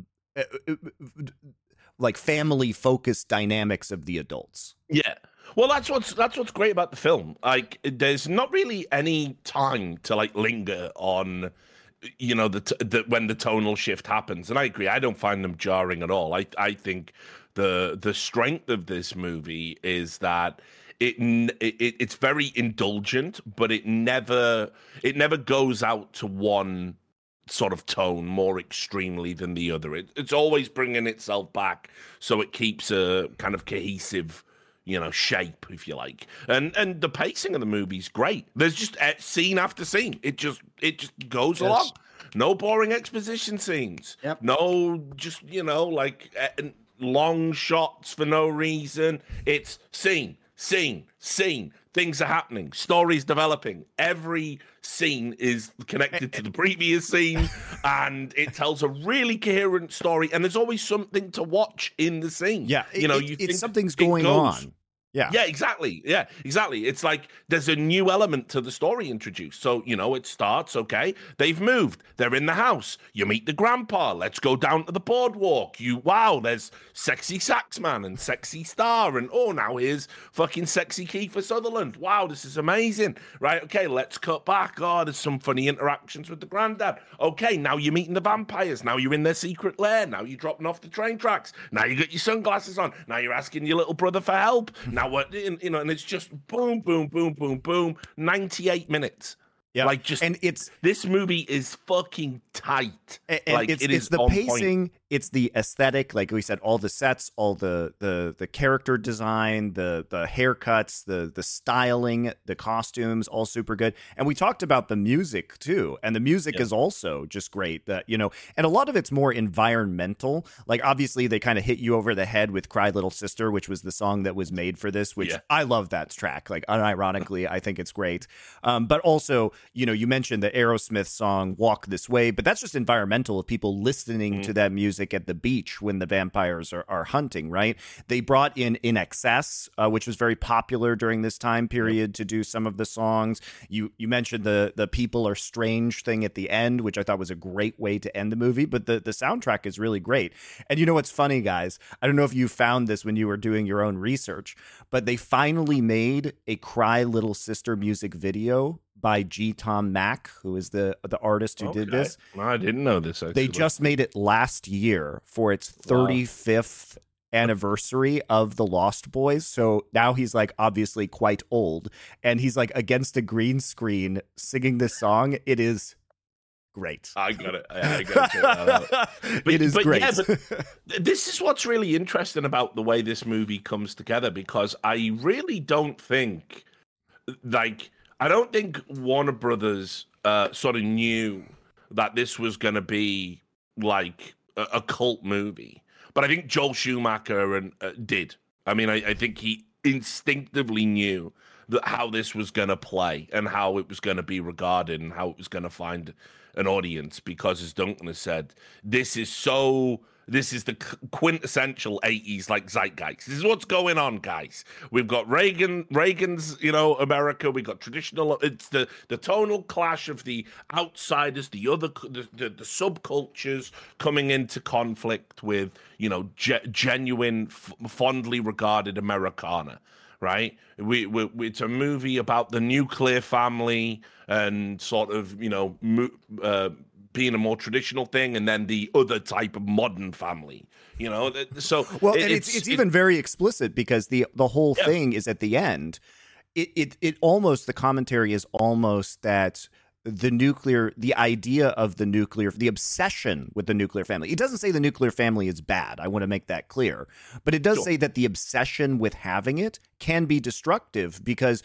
Speaker 1: like family focused dynamics of the adults
Speaker 3: Yeah. Well, that's what's that's what's great about the film. Like, there's not really any time to like linger on, you know, the, the when the tonal shift happens. And I agree. I don't find them jarring at all. I I think the the strength of this movie is that it, it it's very indulgent, but it never it never goes out to one sort of tone more extremely than the other. It, it's always bringing itself back, so it keeps a kind of cohesive, you know, shape, if you like. And and the pacing of the movie's great. There's just uh, scene after scene. It just it just goes
Speaker 2: Yes.
Speaker 3: along. No boring exposition scenes.
Speaker 2: Yep.
Speaker 3: No, just you know, like uh, long shots for no reason. It's scene, scene, scene. Things are happening. Stories developing. Every scene is connected to the previous scene, <laughs> and it tells a really coherent story. And there's always something to watch in the scene.
Speaker 1: yeah
Speaker 3: you know,
Speaker 1: it-
Speaker 3: you
Speaker 1: it's
Speaker 3: think
Speaker 1: something's going
Speaker 3: goes-
Speaker 1: on yeah
Speaker 3: yeah, exactly. Yeah, exactly. It's like there's a new element to the story introduced. So, you know, it starts, okay, they've moved, they're in the house. You meet the grandpa. Let's go down to the boardwalk. You, wow, there's sexy saxman and sexy star. And oh, now here's fucking sexy Kiefer Sutherland. Wow, this is amazing. Right, okay, let's cut back. Oh, there's some funny interactions with the granddad. Okay, now you're meeting the vampires. Now you're in their secret lair. Now you're dropping off the train tracks. Now you got your sunglasses on. Now you're asking your little brother for help. Now what? You know, and it's just boom, boom, boom, boom, boom. Ninety-eight minutes.
Speaker 1: yeah
Speaker 3: Like just
Speaker 1: and it's
Speaker 3: this movie is fucking tight.
Speaker 1: A- And
Speaker 3: like
Speaker 1: it's,
Speaker 3: it
Speaker 1: it's the
Speaker 3: pacing point.
Speaker 1: It's the aesthetic like we said all the sets all the the the character design the the haircuts the the styling the costumes all super good. And we talked about the music too. And the music is also just great that you know and a lot of it's more environmental. Like obviously they kind of hit you over the head with cry little sister which was the song that was made for this which yeah. i love that track. Like unironically i think it's great. Um, but also you know you mentioned the aerosmith song walk this way but that's just environmental of people listening mm-hmm. to that music music at the beach when the vampires are, are hunting, right? They brought in INXS, uh, which was very popular during this time period to do some of the songs. You you mentioned the the people are strange thing at the end, which I thought was a great way to end the movie, but the, the soundtrack is really great. And you know what's funny, guys? I don't know if you found this when you were doing your own research, but they finally made a Cry Little Sister music video by G. Tom Mac, who is the the artist who okay. did this.
Speaker 3: I didn't know this. Actually.
Speaker 1: They just made it last year for its 35th wow. anniversary of the Lost Boys. So now he's like obviously quite old, and he's like against a green screen singing this song. It is great.
Speaker 3: I got it. I, got it. <laughs>
Speaker 1: but, it is but great. Yeah, <laughs>
Speaker 3: but this is what's really interesting about the way this movie comes together because I really don't think like I don't think Warner Brothers uh, sort of knew that this was going to be like a, a, cult movie, but I think Joel Schumacher and uh, did. I mean, I, I, think he instinctively knew that how this was going to play and how it was going to be regarded and how it was going to find an audience because, as Duncan has said, this is so this is the quintessential 80s like zeitgeist. This is what's going on, guys. We've got Reagan, Reagan's, you know, America. We've got traditional. It's the the tonal clash of the outsiders, the other, the, the, the subcultures coming into conflict with, you know, ge- genuine, f- fondly regarded Americana right? We, we, it's a movie about the nuclear family and sort of you know mo- uh, being a more traditional thing, and then the other type of modern family. You know, so
Speaker 1: well, it, and it's, it's, it's even very explicit because the the whole yeah. thing is at the end. It, it it almost the commentary is almost that the nuclear the idea of the nuclear the obsession with the nuclear family. It doesn't say the nuclear family is bad. I want to make that clear. But it does sure. say that the obsession with having it can be destructive because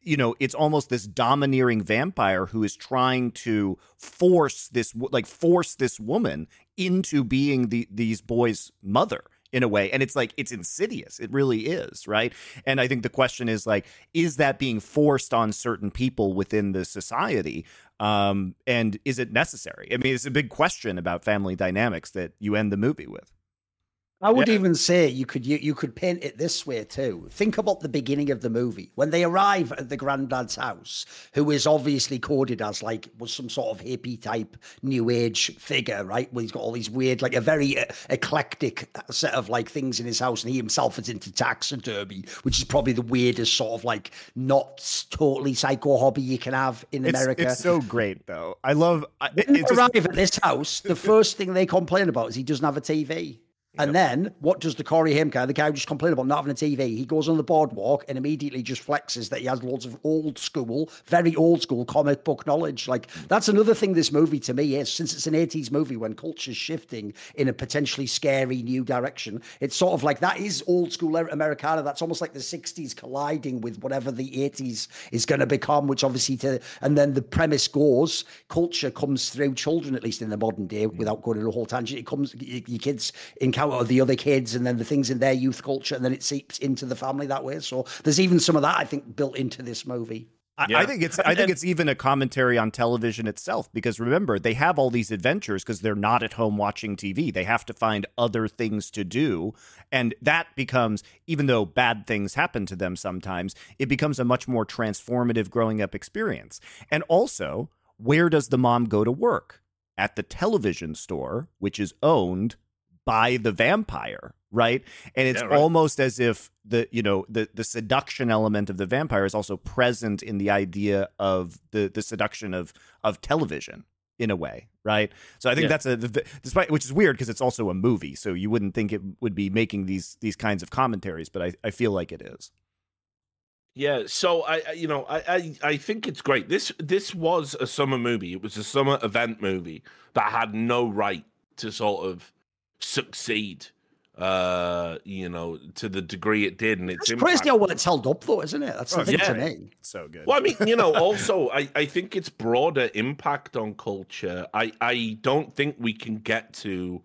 Speaker 1: you know it's almost this domineering vampire who is trying to force this like force this woman into being the these boys mother in a way and it's like it's insidious it really is right? And i think the question is like is that being forced on certain people within the society um, and is it necessary? I mean it's a big question about family dynamics that you end the movie with
Speaker 2: I would yeah. even say you could you, you could paint it this way too. Think about the beginning of the movie when they arrive at the granddad's house, who is obviously coded as like was some sort of hippie type new age figure, right? Where he's got all these weird, like a very uh, eclectic set of like things in his house, and he himself is into taxidermy, which is probably the weirdest sort of like not totally psycho hobby you can have in
Speaker 1: it's,
Speaker 2: America.
Speaker 1: It's so great though. I love.
Speaker 2: When it, arrive just... at this house, the first thing they complain about is he doesn't have a TV. And then what does the Corey Haim guy, the guy who just complained about not having a TV, he goes on the boardwalk and immediately just flexes that he has loads of old school, very old school comic book knowledge. Like hmm. that's another thing this movie to me is since it's an 80s movie when culture's shifting in a potentially scary new direction, it's sort of like that is old school Americana. That's almost like the 60s colliding with whatever the 80s is going to become, which obviously to, and then the premise goes, culture comes through children, at least in the modern day, hmm. without going into a whole tangent. It comes, your kids encounter of the other kids and then the things in their youth culture and then it seeps into the family that way so there's even some of that i think built into this movie
Speaker 1: yeah. I think it's I think it's even a commentary on television itself because remember they have all these adventures because they're not at home watching TV. They have to find other things to do and that becomes even though bad things happen to them sometimes, it becomes a much more transformative growing up experience. And also, where does the mom go to work? At the television store, which is owned by the vampire right and it's yeah, right. almost as if the you know the the seduction element of the vampire is also present in the idea of the the seduction of of television in a way right so i think yeah. that's a despite which is weird because it's also a movie so you wouldn't think it would be making these these kinds of commentaries but i i feel like it is
Speaker 3: yeah, so I, you know, I, I, I think it's great. This, this was a summer movie. It was a summer event movie that had no right to sort of succeed uh you know to the degree it did and it's
Speaker 2: it's crazy how well it's held up though isn't it that's the
Speaker 1: Oh,
Speaker 2: thing
Speaker 3: yeah.
Speaker 2: to me
Speaker 1: So good.
Speaker 3: well i mean you know also i i think it's broader impact on culture i i don't think we can get to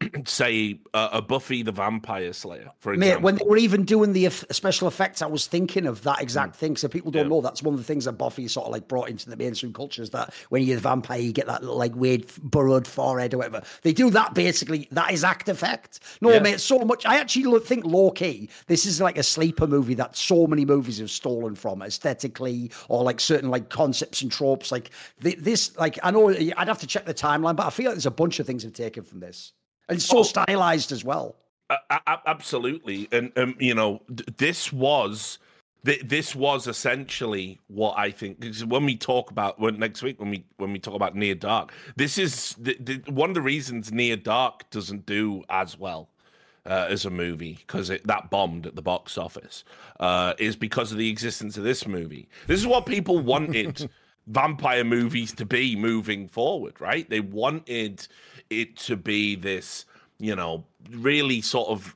Speaker 3: <clears throat> say uh, a buffy the vampire slayer for
Speaker 2: Mate,
Speaker 3: example
Speaker 2: when they were even doing the special effects, I was thinking of that exact thing. So people don't
Speaker 3: Yeah.
Speaker 2: know that's one of the things that Buffy sort of like brought into the mainstream culture is that when you're the vampire, you get that little like weird burrowed forehead or whatever. They do that basically. That is act effect. No,
Speaker 3: Yeah.
Speaker 2: mate, so much. I actually think low key, this is like a sleeper movie that so many movies have stolen from aesthetically or like certain like concepts and tropes. Like th- this, like I know I'd have to check the timeline, but I feel like there's a bunch of things have taken from this. And so
Speaker 3: Oh.
Speaker 2: stylized as well.
Speaker 3: A- absolutely and um, you know this was this was essentially what i think when we talk about when next week when we when we talk about near dark this is the, the, one of the reasons near dark doesn't do as well uh, as a movie because that bombed at the box office uh, is because of the existence of this movie. This is what people wanted <laughs> vampire movies to be moving forward, right? They wanted it to be this, you know, really sort of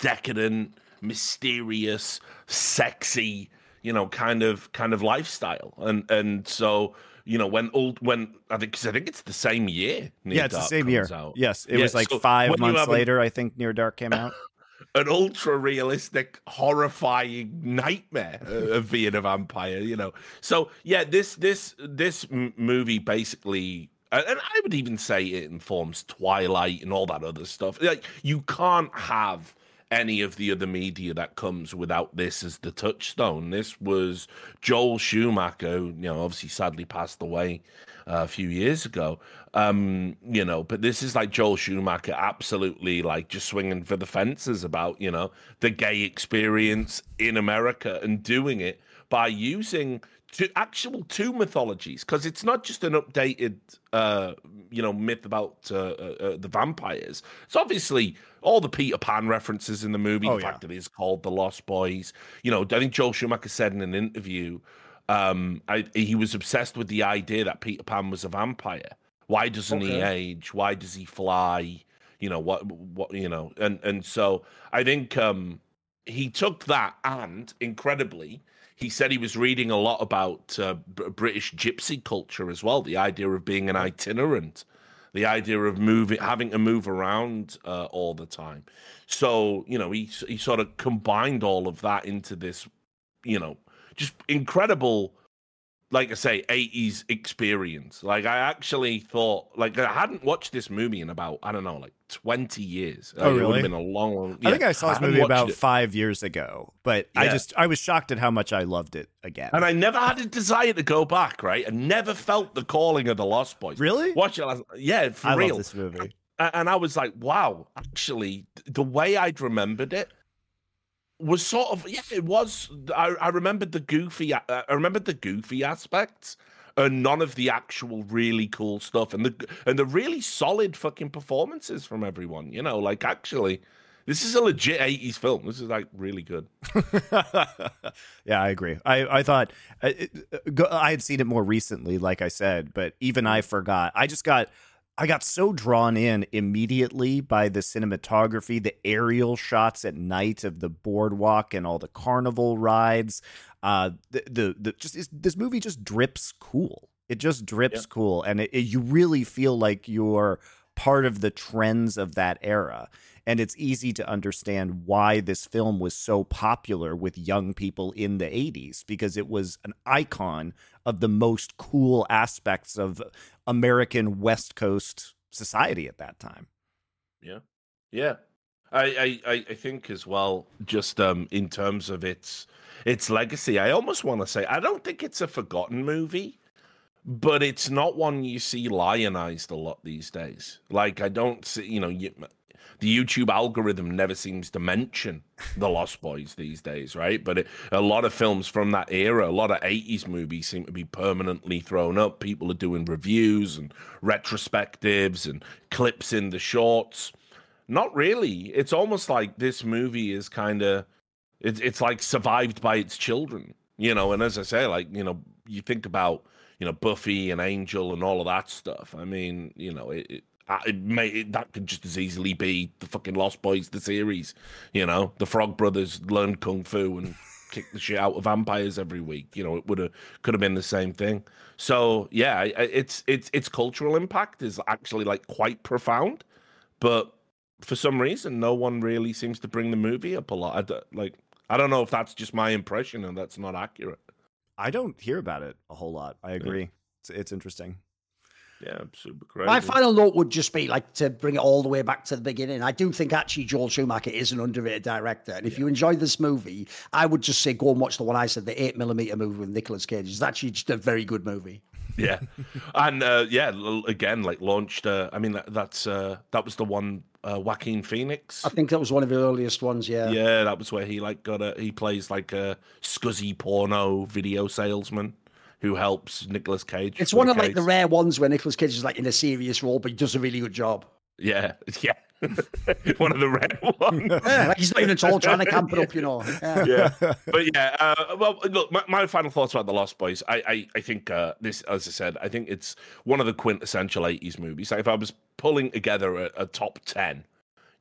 Speaker 3: decadent, mysterious, sexy, you know, kind of kind of lifestyle, and and so. You know, when old when I think 'cause I think it's the same year. Near
Speaker 1: yeah, it's the same year.
Speaker 3: out.
Speaker 1: Yes, it
Speaker 3: Yeah,
Speaker 1: was like
Speaker 3: so
Speaker 1: five months later. I think Near Dark came out.
Speaker 3: An ultra realistic, horrifying nightmare <laughs> of being a vampire. You know, so yeah, this this this movie basically. And I would even say it informs Twilight and all that other stuff. Like you can't have any of the other media that comes without this as the touchstone. This was Joel Schumacher, who, you know, obviously sadly passed away uh, a few years ago. Um, you know, but this is like Joel Schumacher absolutely like just swinging for the fences about, you know, the gay experience in America and doing it by using two actual two mythologies because it's not just an updated uh you know myth about uh, uh, uh, the vampires. It's obviously all the peter pan references in the movie
Speaker 1: Oh,
Speaker 3: the
Speaker 1: yeah.
Speaker 3: fact that it's called the lost boys. You know i think joel schumacher said in an interview um I, he was obsessed with the idea that peter pan was a vampire. Why doesn't he age? Why does he fly? You know what what you know and and so i think um he took that and incredibly he said he was reading a lot about uh, B- british gypsy culture as well the idea of being an itinerant the idea of moving having to move around uh, all the time. So you know he he sort of combined all of that into this you know just incredible like I say, 80s experience. Like I actually thought, like I hadn't watched this movie in about I don't know, like 20 years.
Speaker 1: Oh,
Speaker 3: Like, It would have been a long, long.
Speaker 1: I think. I saw this
Speaker 3: hadn't
Speaker 1: movie about
Speaker 3: it.
Speaker 1: five years ago, but I just I was shocked at how much I loved it again.
Speaker 3: And I never had a desire to go back, right? I never felt the calling of the Lost Boys.
Speaker 1: really?
Speaker 3: Watch it last, yeah, for
Speaker 1: I
Speaker 3: real.
Speaker 1: love this movie.
Speaker 3: And I was like, wow, actually, the way I'd remembered it was sort of yeah, it was. I, I remembered the goofy. uh, I remembered the goofy aspects, and none of the actual really cool stuff, and the and the really solid fucking performances from everyone. You know, like actually, this is a legit '80s film. This is like really good. <laughs>
Speaker 1: yeah, I agree. I I thought uh, it- go- I had seen it more recently, like I said, but even I forgot. I just got I got so drawn in immediately by the cinematography, the aerial shots at night of the boardwalk and all the carnival rides. Uh, the the, the just is, this movie just drips cool. It just drips cool, and it, it- you really feel like you're part of the trends of that era. And it's easy to understand why this film was so popular with young people in the 80s because it was an icon of the most cool aspects of American West Coast society at that time.
Speaker 3: Yeah, yeah. I, I, I- think as well, just um, in terms of its its legacy, I almost want to say I don't think it's a forgotten movie, but it's not one you see lionized a lot these days. Like I don't see, you know, you, the YouTube algorithm never seems to mention the Lost Boys these days, right? But it, a lot of films from that era, a lot of 80s movies seem to be permanently thrown up. People are doing reviews and retrospectives and clips in the shorts. Not really. It's almost like this movie is kind of it's it's like survived by its children, you know. And as I say, like you know, you think about you know Buffy and Angel and all of that stuff. I mean, you know, it, it, it may, it, that could just as easily be the fucking Lost Boys, the series. You know, the Frog Brothers learned kung fu and <laughs> kicked the shit out of vampires every week. You know, it would have could have been the same thing. So yeah, it's it's its cultural impact is actually like quite profound, but for some reason, no one really seems to bring the movie up a lot. I like I don't know if that's just my impression and that's not accurate.
Speaker 1: I don't hear about it a whole lot. I agree. Yeah. It's, it's interesting.
Speaker 3: Yeah, super crazy.
Speaker 2: My final note would just be like to bring it all the way back to the beginning. I do think actually Joel Schumacher is an underrated director, and if yeah. you enjoy this movie, I would just say go and watch the one I said, the eight millimeter movie with Nicolas Cage. It's actually just a very good movie. <laughs>
Speaker 3: Yeah, and uh, yeah, again, like launched. Uh, I mean, that, that's uh, that was the one uh, Joaquin Phoenix.
Speaker 2: I think that was one of the earliest ones. Yeah,
Speaker 3: yeah, that was where he like got a. He plays like a scuzzy porno video salesman who helps Nicolas Cage.
Speaker 2: It's one of case. like the rare ones where Nicolas Cage is like in a serious role, but he does a really good job.
Speaker 3: Yeah, <laughs> yeah. <laughs> one of the red <laughs> ones.
Speaker 2: Yeah, like he's not even tall, trying to camp it up, you know.
Speaker 3: Yeah, yeah. but yeah. Uh, well, look, my, my, final thoughts about the Lost Boys. I, I, I think uh, this, as I said, I think it's one of the quintessential '80s movies. Like if I was pulling together a, a top ten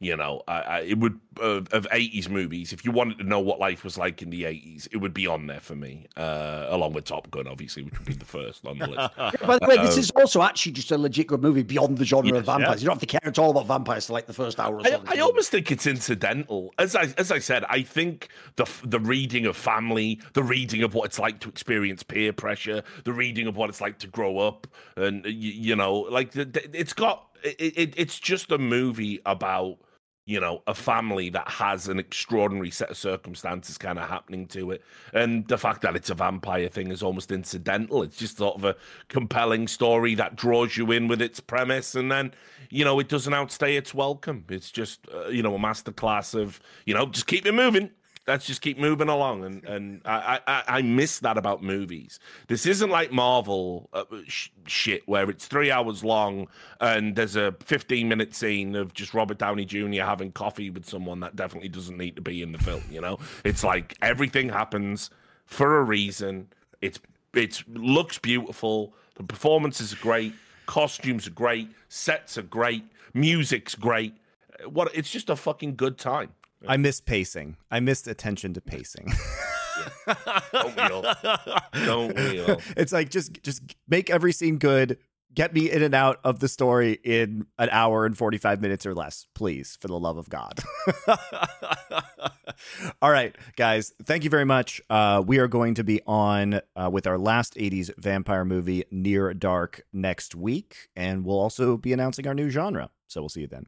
Speaker 3: you know, I, I, it would uh, of eighties movies. If you wanted to know what life was like in the eighties, it would be on there for me, uh, along with Top Gun, obviously, which would be the first on the list. <laughs>
Speaker 2: By the way, this um, is also actually just a legit good movie beyond the genre yes, of vampires. Yeah. You don't have to care at all about vampires to like the first hour. Or
Speaker 3: so I, I almost think it's incidental. As I as I said, I think the the reading of family, the reading of what it's like to experience peer pressure, the reading of what it's like to grow up, and you, you know, like the, the, it's got it, it, it's just a movie about you know, a family that has an extraordinary set of circumstances kind of happening to it. And the fact that it's a vampire thing is almost incidental. It's just sort of a compelling story that draws you in with its premise. And then, you know, it doesn't outstay its welcome. It's just, uh, you know, a masterclass of, you know, just keep it moving let's just keep moving along. And and I I, I miss that about movies. This isn't like Marvel uh, sh- shit where it's three hours long and there's a 15 minute scene of just Robert Downey Jr. having coffee with someone that definitely doesn't need to be in the film. You know, it's like everything happens for a reason. It's it's looks beautiful. The performances are great. Costumes are great. Sets are great. Music's great. What? It's just a fucking good time.
Speaker 1: I miss pacing. I missed attention to pacing. <laughs>
Speaker 3: Don't all? Don't all?
Speaker 1: It's like just just make every scene good. Get me in and out of the story in an hour and 45 minutes or less, please, for the love of God. <laughs> All right, guys, thank you very much. Uh, we are going to be on uh, with our last 80s vampire movie, Near Dark, next week, and we'll also be announcing our new genre. So we'll see you then.